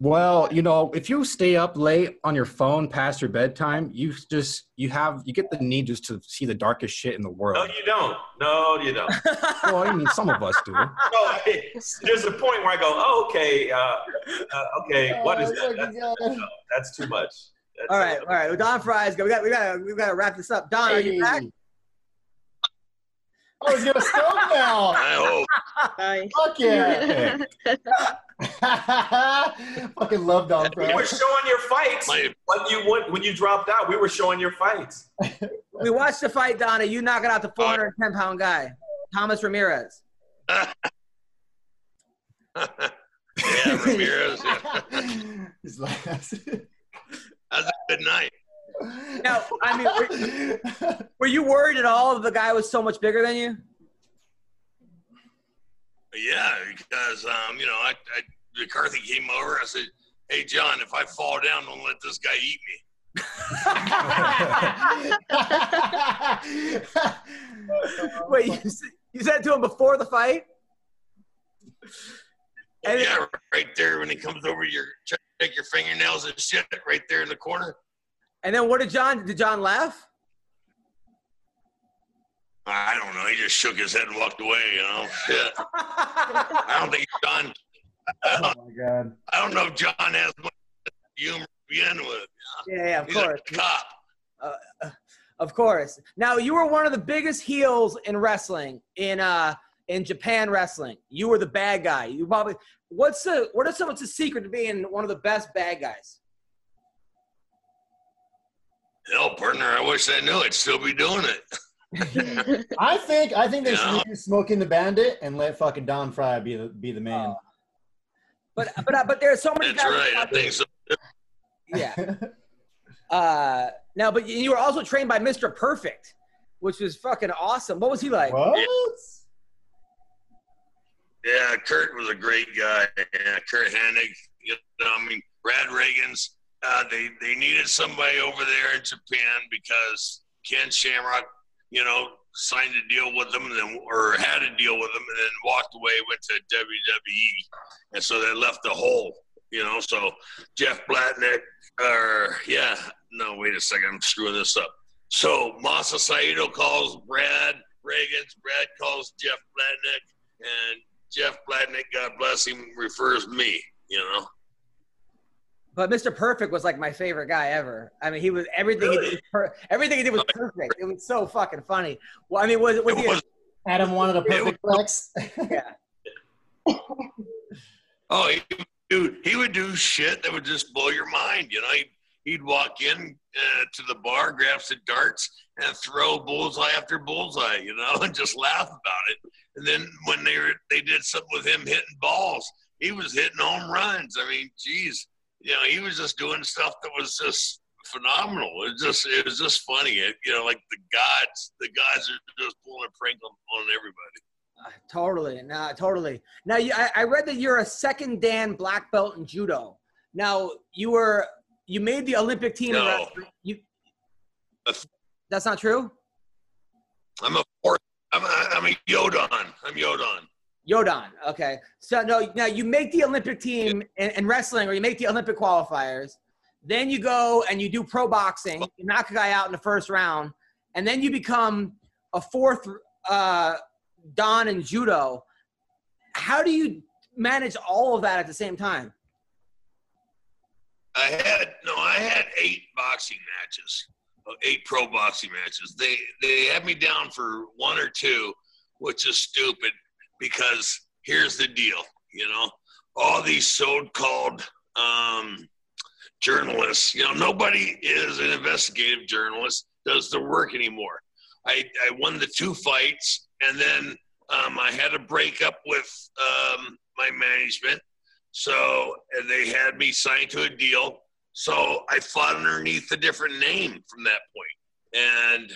Well, you know, if you stay up late on your phone past your bedtime, you just you have you get the need just to see the darkest shit in the world. No, you don't. No, you don't. Well, I mean, some of us do. No, I- there's a point where I go, oh, okay, uh, uh, okay, what is Oh, that? That's, fucking no, that's too much. That's all right, all right. Well, Don Frye's go. We got, we got, we got to wrap this up. Don, are you back? Hey. Oh, he's gonna stop now. I hope. Nice. Fuck yeah. Fucking love Don We were showing your fights My, when you went, when you dropped out. We were showing your fights. We watched the fight, Donna. You knocking out the 410 pound guy, Thomas Ramirez. yeah, Ramirez. Yeah. He's like, That's a good night. Now, I mean, were, were you worried at all the guy was so much bigger than you? Yeah, because um, you know, I, I McCarthy came over. I said, "Hey, John, if I fall down, don't let this guy eat me." Wait, you, you said to him before the fight? And- yeah, right there when he comes over, your take your fingernails and shit right there in the corner. And then what did John? Did John laugh? I don't know. He just shook his head and walked away. You know, shit. I don't think John. I oh my god. I don't know if John has much humor to begin with. yeah, yeah, of He's course, a cop. of course. Now you were one of the biggest heels in wrestling in uh in Japan wrestling. You were the bad guy. You probably what's the what are some what's the secret to being one of the best bad guys? Hell, partner, I wish I knew. I'd still be doing it. I think I think they Yeah. should use Smoking the Bandit and let fucking Don Frye be the be the man. But but uh, but are so many That's guys. right. I think so. Yeah. Uh, now, but you were also trained by Mr. Perfect, which was fucking awesome. What was he like? what? Yeah, Curt was a great guy. Yeah, Curt Hennig. You know, I mean, Brad Rheingans. Uh, they they needed somebody over there in Japan because Ken Shamrock, you know, signed a deal with them, and then or had a deal with them, and then walked away, went to WWE, and so they left a hole. You know, so Jeff Blatnick, or yeah, no, wait a second, I'm screwing this up. So Masa Saito calls Brad Rheingans, Brad calls Jeff Blatnick, and Jeff Blatnick, God bless him, refers me. You know, But Mr. Perfect was like my favorite guy ever. I mean, he was everything. He did was per- everything he did was perfect. It was so fucking funny. Well, I mean, was was it he? was. Adam wanted a perfect flex. Yeah. oh, he, dude, he would do shit that would just blow your mind. You know, he'd, he'd walk in uh, to the bar, grab some darts, and throw bullseye after bullseye. You know, and just laugh about it. And then when they were, they did something with him hitting balls, he was hitting home runs. I mean, geez, you know, he was just doing stuff that was just phenomenal. It was just, it was just funny. It, you know, like the gods, the gods are just pulling a prank on, on everybody. Uh, totally, nah, totally. Now, you, I, I read that you're a second Dan black belt in judo. Now, you were you made the Olympic team. No. You, that's not true. I'm a fourth. I'm a, I'm a Yodan. I'm Yodon. Yodan. Okay. So no, now you make the Olympic team in, in wrestling, or you make the Olympic qualifiers. Then you go and you do pro boxing. You knock a guy out in the first round, and then you become a fourth uh, dan in judo. How do you manage all of that at the same time? I had no. I had eight boxing matches, uh, eight pro boxing matches. They they had me down for one or two, which is stupid because here's the deal. You know, all these so-called um, journalists. You know, nobody is an investigative journalist. Does the work anymore? I I won the two fights, and then um, I had a breakup with um, my management. So and they had me signed to a deal. So I fought underneath a different name from that point, and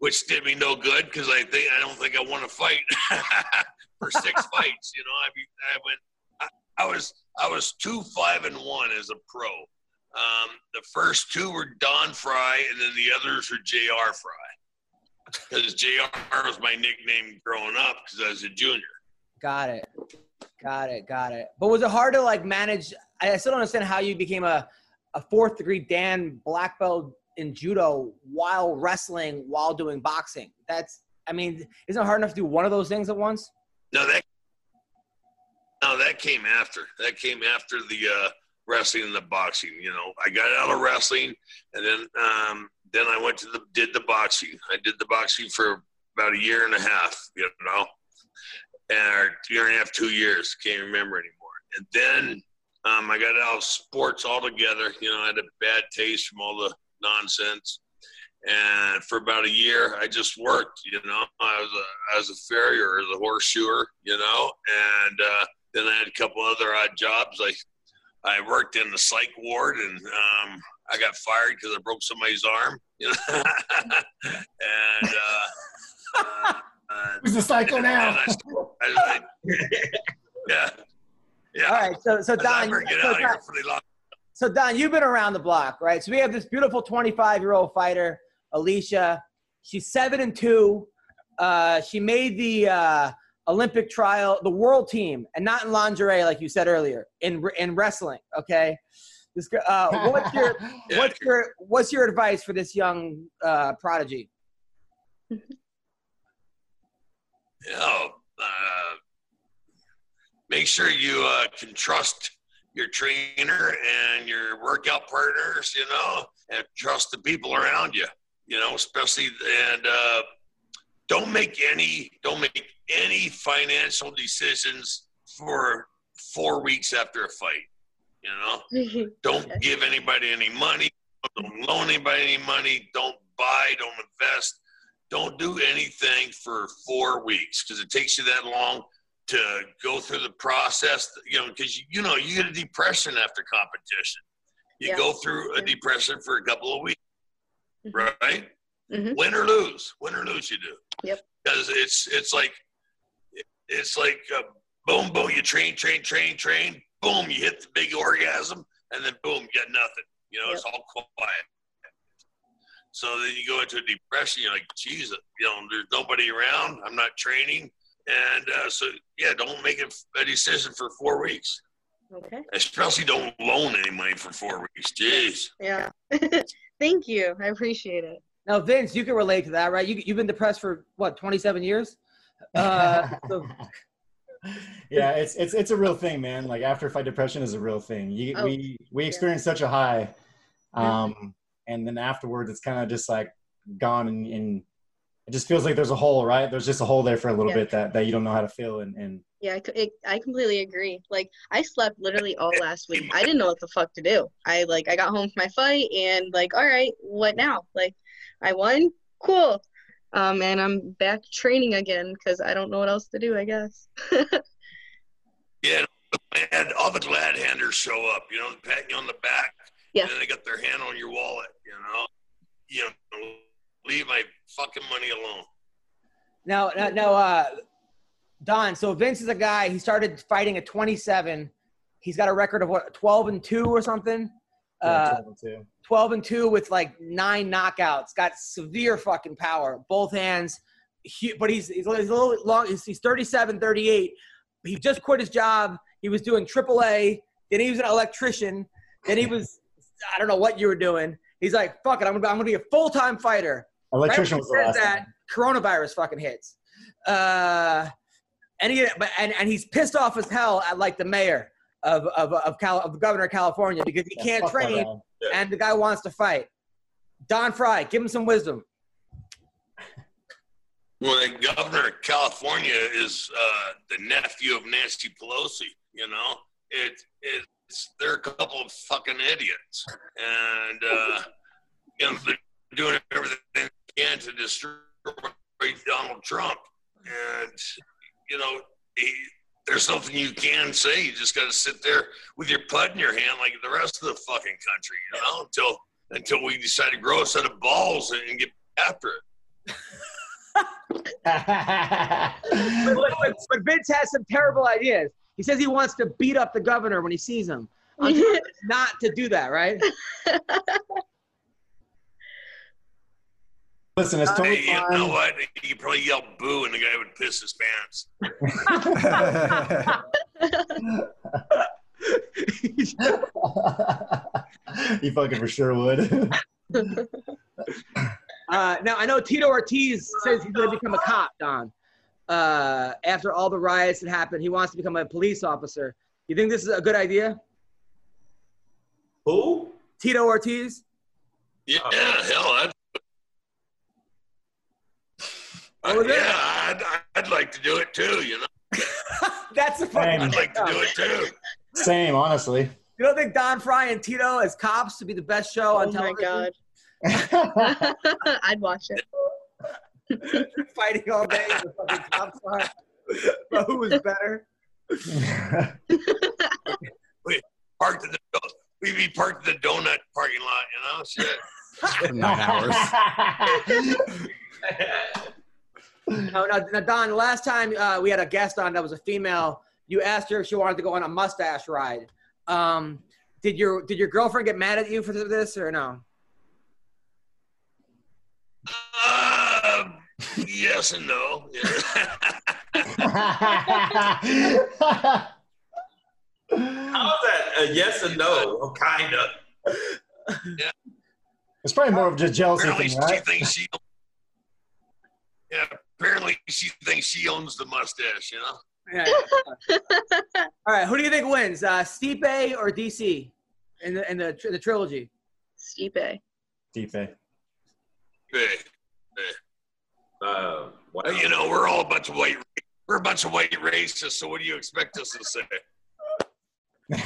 which did me no good because I think I don't think I want to fight for six fights. You know, I mean, I went. I, I was I was two five and one as a pro. Um, the first two were Don Frye, and then the others were Jr. Frye, because Jr. was my nickname growing up because I was a junior. Got it. Got it. Got it. But was it hard to like manage? I still don't understand how you became a, a fourth degree Dan black belt in judo while wrestling while doing boxing. That's, I mean, isn't it hard enough to do one of those things at once? No, that no, that came after. That came after the uh, wrestling and the boxing. You know, I got out of wrestling, and then um, then I went to the did the boxing. I did the boxing for about a year and a half. You know, and or year and a half, two years. Can't remember anymore. And then um, I got out of sports altogether. You know, I had a bad taste from all the nonsense. And for about a year, I just worked. You know, I was a I was a farrier, as a horseshoer. You know, and uh, then I had a couple other odd jobs. I I worked in the psych ward, and um, I got fired because I broke somebody's arm. You know? and uh, uh, Who's the psycho now? and I, I, I, yeah, yeah. All right, so so Don, so Don, here pretty long. so Don, you've been around the block, right? So we have this beautiful 25 year old fighter, Alesha. She's seven and two. Uh, she made the uh, Olympic trial, the world team, and not in lingerie like you said earlier, in in wrestling. Okay. This, uh, what's your what's your what's your advice for this young uh, prodigy? you know, uh, make sure you uh, can trust your trainer and your workout partners, you know, and trust the people around you, you know, especially and uh, don't make any don't make any financial decisions for four weeks after a fight. You know, don't give anybody any money. Don't loan anybody any money. Don't buy. Don't invest. Don't do anything for four weeks because it takes you that long to go through the process. You know, because you, know you get a depression after competition. You go through a depression for a couple of weeks. Right? Mhm. Win or lose, win or lose, you do. Yep. Because it's it's like it's like uh, boom, boom. You train, train, train, train. Boom, you hit the big orgasm, and then boom, you get nothing. You know, it's all quiet. So then you go into a depression. You're like, Jesus, you know, there's nobody around. I'm not training, and uh, so yeah, don't make a, a decision for four weeks. Okay. Especially don't loan any money for four weeks. Jeez. Yeah. Thank you. I appreciate it. Now, Vinc, you can relate to that, right? You you've been depressed for what 27 years. Uh, so- yeah, it's it's it's a real thing, man. Like after fight depression is a real thing. You, Oh, we we experience such a high, um, and then afterwards it's kind of just like gone, and, and it just feels like there's a hole, right? There's just a hole there for a little Yeah. bit that that you don't know how to fill, and and Yeah, I, c- it, I completely agree. Like, I slept literally all last week. I didn't know what the fuck to do. I like, I got home from my fight and like, all right, what now? Like, I won, cool. Um, and I'm back training again because I don't know what else to do. I guess. Yeah, and all the glad handers show up. You know, pat you on the back. Yeah. And then they got their hand on your wallet. You know, you know, leave my fucking money alone. Now, now, now, uh, Don. So Vinc is a guy. He started fighting at 27. He's got a record of what 12 and two or something. yeah, Uh, 12 and two. 12 and 2 with like nine knockouts. Got severe fucking power, both hands. He, but he's, he's a little long. He's, he's 37, 38. He just quit his job. He was doing AAA. Then he was an electrician. Then he was, I don't know what you were doing. He's like, fuck it. I'm gonna, I'm gonna be a full time fighter. Electrician right was the last. that, coronavirus fucking hits. Uh, and he, but and, and he's pissed off as hell at like the mayor of of of, Cal, of the governor of California because he can't fuck train guy. and the guy wants to fight. Don Frye, give him some wisdom. Well, the governor of California is uh, the nephew of Nancy Pelosi. You know, it it's they're a couple of fucking idiots, and uh, you know they're doing everything they can to destroy Donald Trump. And you know, he, there's nothing you can say. You just got to sit there with your pud in your hand like the rest of the fucking country. You know, until until we decide to grow a set of balls and get after it. But, but, but Vinc has some terrible ideas. He says he wants to beat up the governor when he sees him. I'm not to do that, right? Listen, it's totally Hey, you fine. know what? You could probably yell boo and the guy would piss his pants. he fucking for sure would. Uh, now I know Tito Ortiz says he's going to become a cop, Don. Uh, after all the riots that happened, he wants to become a police officer. You think this is a good idea, Who? Tito Ortiz? Yeah, hell, I'd, Oh, uh, what was yeah. I'd, I'd like to do it too. You know, That's a fucking. I'd like to do it too. Same, honestly. You don't think Don Frye and Tito as cops would be the best show oh on television? Oh my god. I'd watch it. Fighting all day, the fucking cops are. But who was better? we Parked in the we be parked in the donut parking lot, you know. Shit. Nine hours. No, no, no, Don. the Last time uh, we had a guest on that was a female, you asked her if she wanted to go on a mustache ride. Um, did your did your girlfriend get mad at you for this or no? Uh, yes and no. How's that? A yes and no? Kind of. Yeah. it's probably more of just jealousy apparently, thing, she right? thinks she. Yeah, apparently she thinks she owns the mustache. You know. Yeah. All right, who do you think wins, uh, Stipe or DC in the in the tr- the trilogy? Stipe. Deep A. Hey, Uh, wow. you know, we're all a bunch of white. We're a bunch of white racists. So what do you expect us to say? no,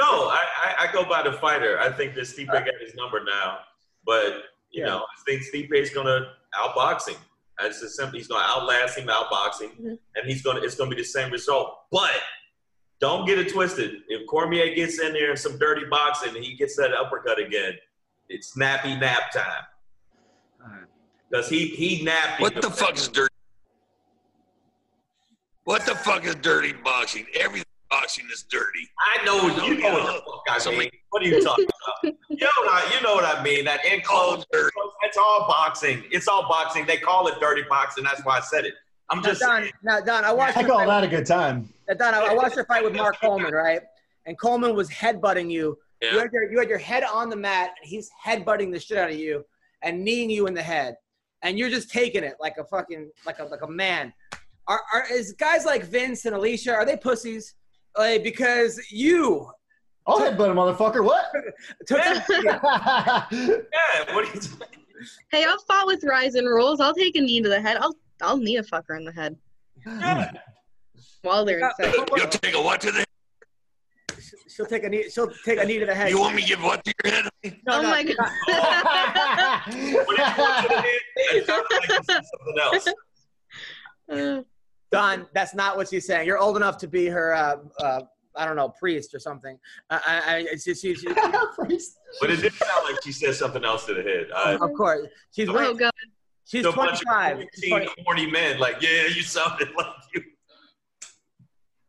I, I, I go by the fighter. I think that Stipe got his number now, but you Yeah. know, I think Stipe is gonna outbox him. That's just simple. He's gonna outlast him, outbox him, Mhm. and he's gonna. It's gonna be the same result. But don't get it twisted. If Cormier gets in there and some dirty boxing, and he gets that uppercut again, it's snappy nap time. Because he he napped. What the fuck is dirty? What the fuck is dirty boxing? Everything boxing is dirty. I know you know what the fuck I So- mean. What are you talking about? you know what I, you know what I mean. That All enclosed. dirty. It's all boxing. It's all boxing. They call it dirty boxing. That's why I said it. I'm Now, just Don, saying. now, Don, I watched I your call fight, that a good time. now, Don, I, I watched your fight with Mark Coleman, right? And Coleman was headbutting you. You Yeah. had your you had your head on the mat, and he's headbutting the shit out of you and kneeing you in the head, and you're just taking it like a fucking like a like a man. Are, are is guys like Vinc and Alesha are they pussies? Like because you I'll headbutt a motherfucker. What? took Yeah. What are you? Talking? Hey, I'll fought with Rizin rules. I'll take a knee to the head. I'll I'll knee a fucker in the head Yeah. while they're inside. You'll take a what to the? head? she'll take a knee she'll take a knee to the head. You want me to give what to your head? No, oh no, my no. god. What did you want to do? It sounded like something else. Uh, Don, that's not what she's saying. You're old enough to be her, uh, uh, I don't know, priest or something. I, I, I it's just, she, she, But it did sound like she said something else to the head. Uh, of course, she's oh right. god. She's a bunch 25. of She's 14, 20 horny men. Like, yeah, you sounded like you.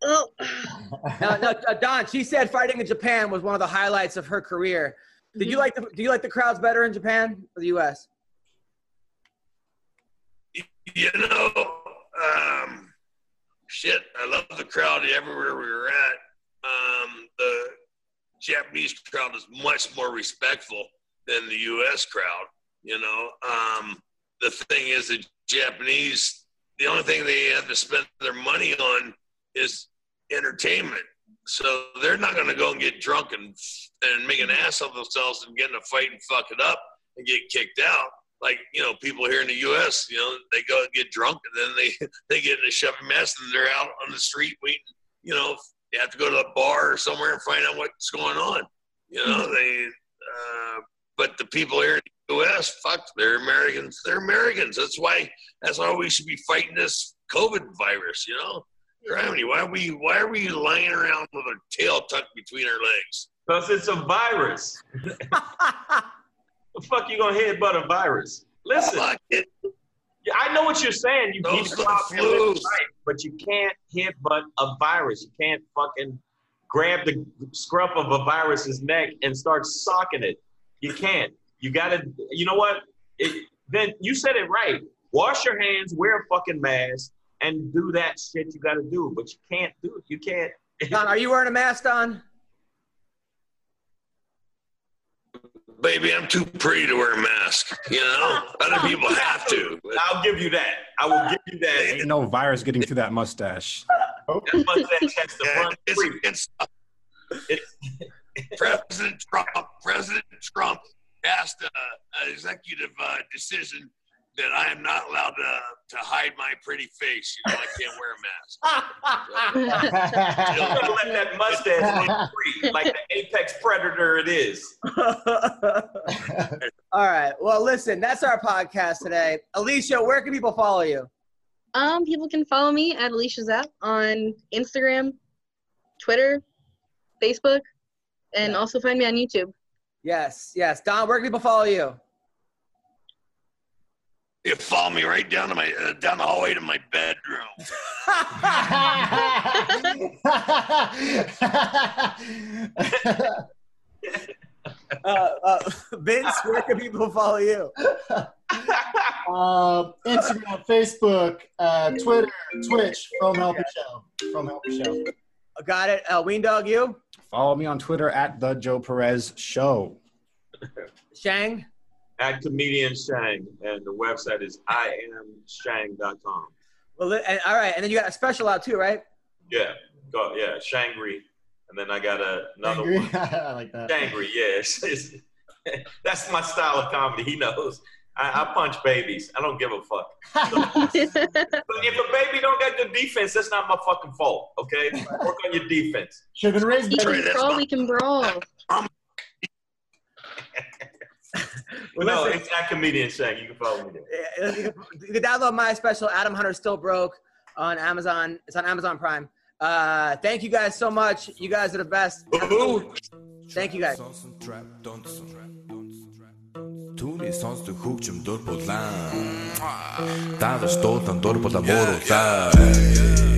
Oh. No, no, uh, Don. She said fighting in Japan was one of the highlights of her career. Did you like the Do you like the crowds better in Japan or the U.S.? You know, um, shit. I love the crowd everywhere we were at. Um, the Japanese crowd is much more respectful than the U.S. crowd. You know, um, the thing is, the Japanese, the only thing they have to spend their money on is entertainment. So they're not going to go and get drunk and and make an ass of themselves and get in a fight and fuck it up and get kicked out. Like you know, people here in the U.S., you know, they go and get drunk and then they they get in a shoving mess and they're out on the street waiting. You know, they have to go to a bar or somewhere and find out what's going on. You know, they. Uh, but the people here in the U.S., fuck, they're Americans. They're Americans. That's why. That's why we should be fighting this COVID virus. You know, Gravity. Why are we? Why are we lying around with our tail tucked between our legs? Because it's a virus. the fuck you gonna headbutt a virus? Listen, Fuck it. I know what you're saying. You Those need to are the and live flus. right, but you can't headbutt a virus. You can't fucking grab the scruff of a virus's neck and start socking it. You can't. You gotta. You know what? It, then you said it right. Wash your hands, wear a fucking mask, and do that shit you gotta do. But you can't do it. You can't. Don, are you wearing a mask, Don? Baby, I'm too pretty to wear a mask. You know, other people have to. but I'll give you that. I will give you that. Ain't no virus getting through that mustache. That mustache has to run It's free. It's- President Trump. President Trump passed a, an executive uh, decision that I am not allowed to to hide my pretty face. You know, I can't wear a mask. You gotta let that mustache run free, like the apex predator it is. All right. Well, listen, that's our podcast today. Alesha, where can people follow you? Um, people can follow me at Alesha Zapp on Instagram, Twitter, Facebook, and Yeah. also find me on YouTube. Yes, yes. Don, where can people follow you? You followed me right down to my uh, down the hallway to my bedroom. Uh, uh, Vinc, where can people follow you? uh, Instagram, Facebook, uh, Twitter, Twitch, From Helper Show. From Helper Show. Got it. Uh, Ween Dog, you? Follow me on Twitter at the Joe Perez Show. Shang? At comedian Shang, and the website is iamshang.com. Well, li- and, all right. And then you got a special out too, right? Yeah, go yeah, Shangri, and then I got a, another Angry. one. I like that. Shangri, yeah, it's, it's, that's my style of comedy. He knows. I, I punch babies. I don't give a fuck. But if a baby don't got good defense, that's not my fucking fault. Okay, work on your defense. Should have been raised we better. can brawl, we can brawl Well, no, listen, it's at comedian Shang. You can follow me there. uh, you can- you can download my special, Adam Hunter Still Broke, on Amazon. It's on Amazon Prime. Uh, thank you guys so much. You guys are the best. Thank you guys. Түүний сонсдог хөгжим дур булаан. Даавар дуулан дур булаа мууруулаа.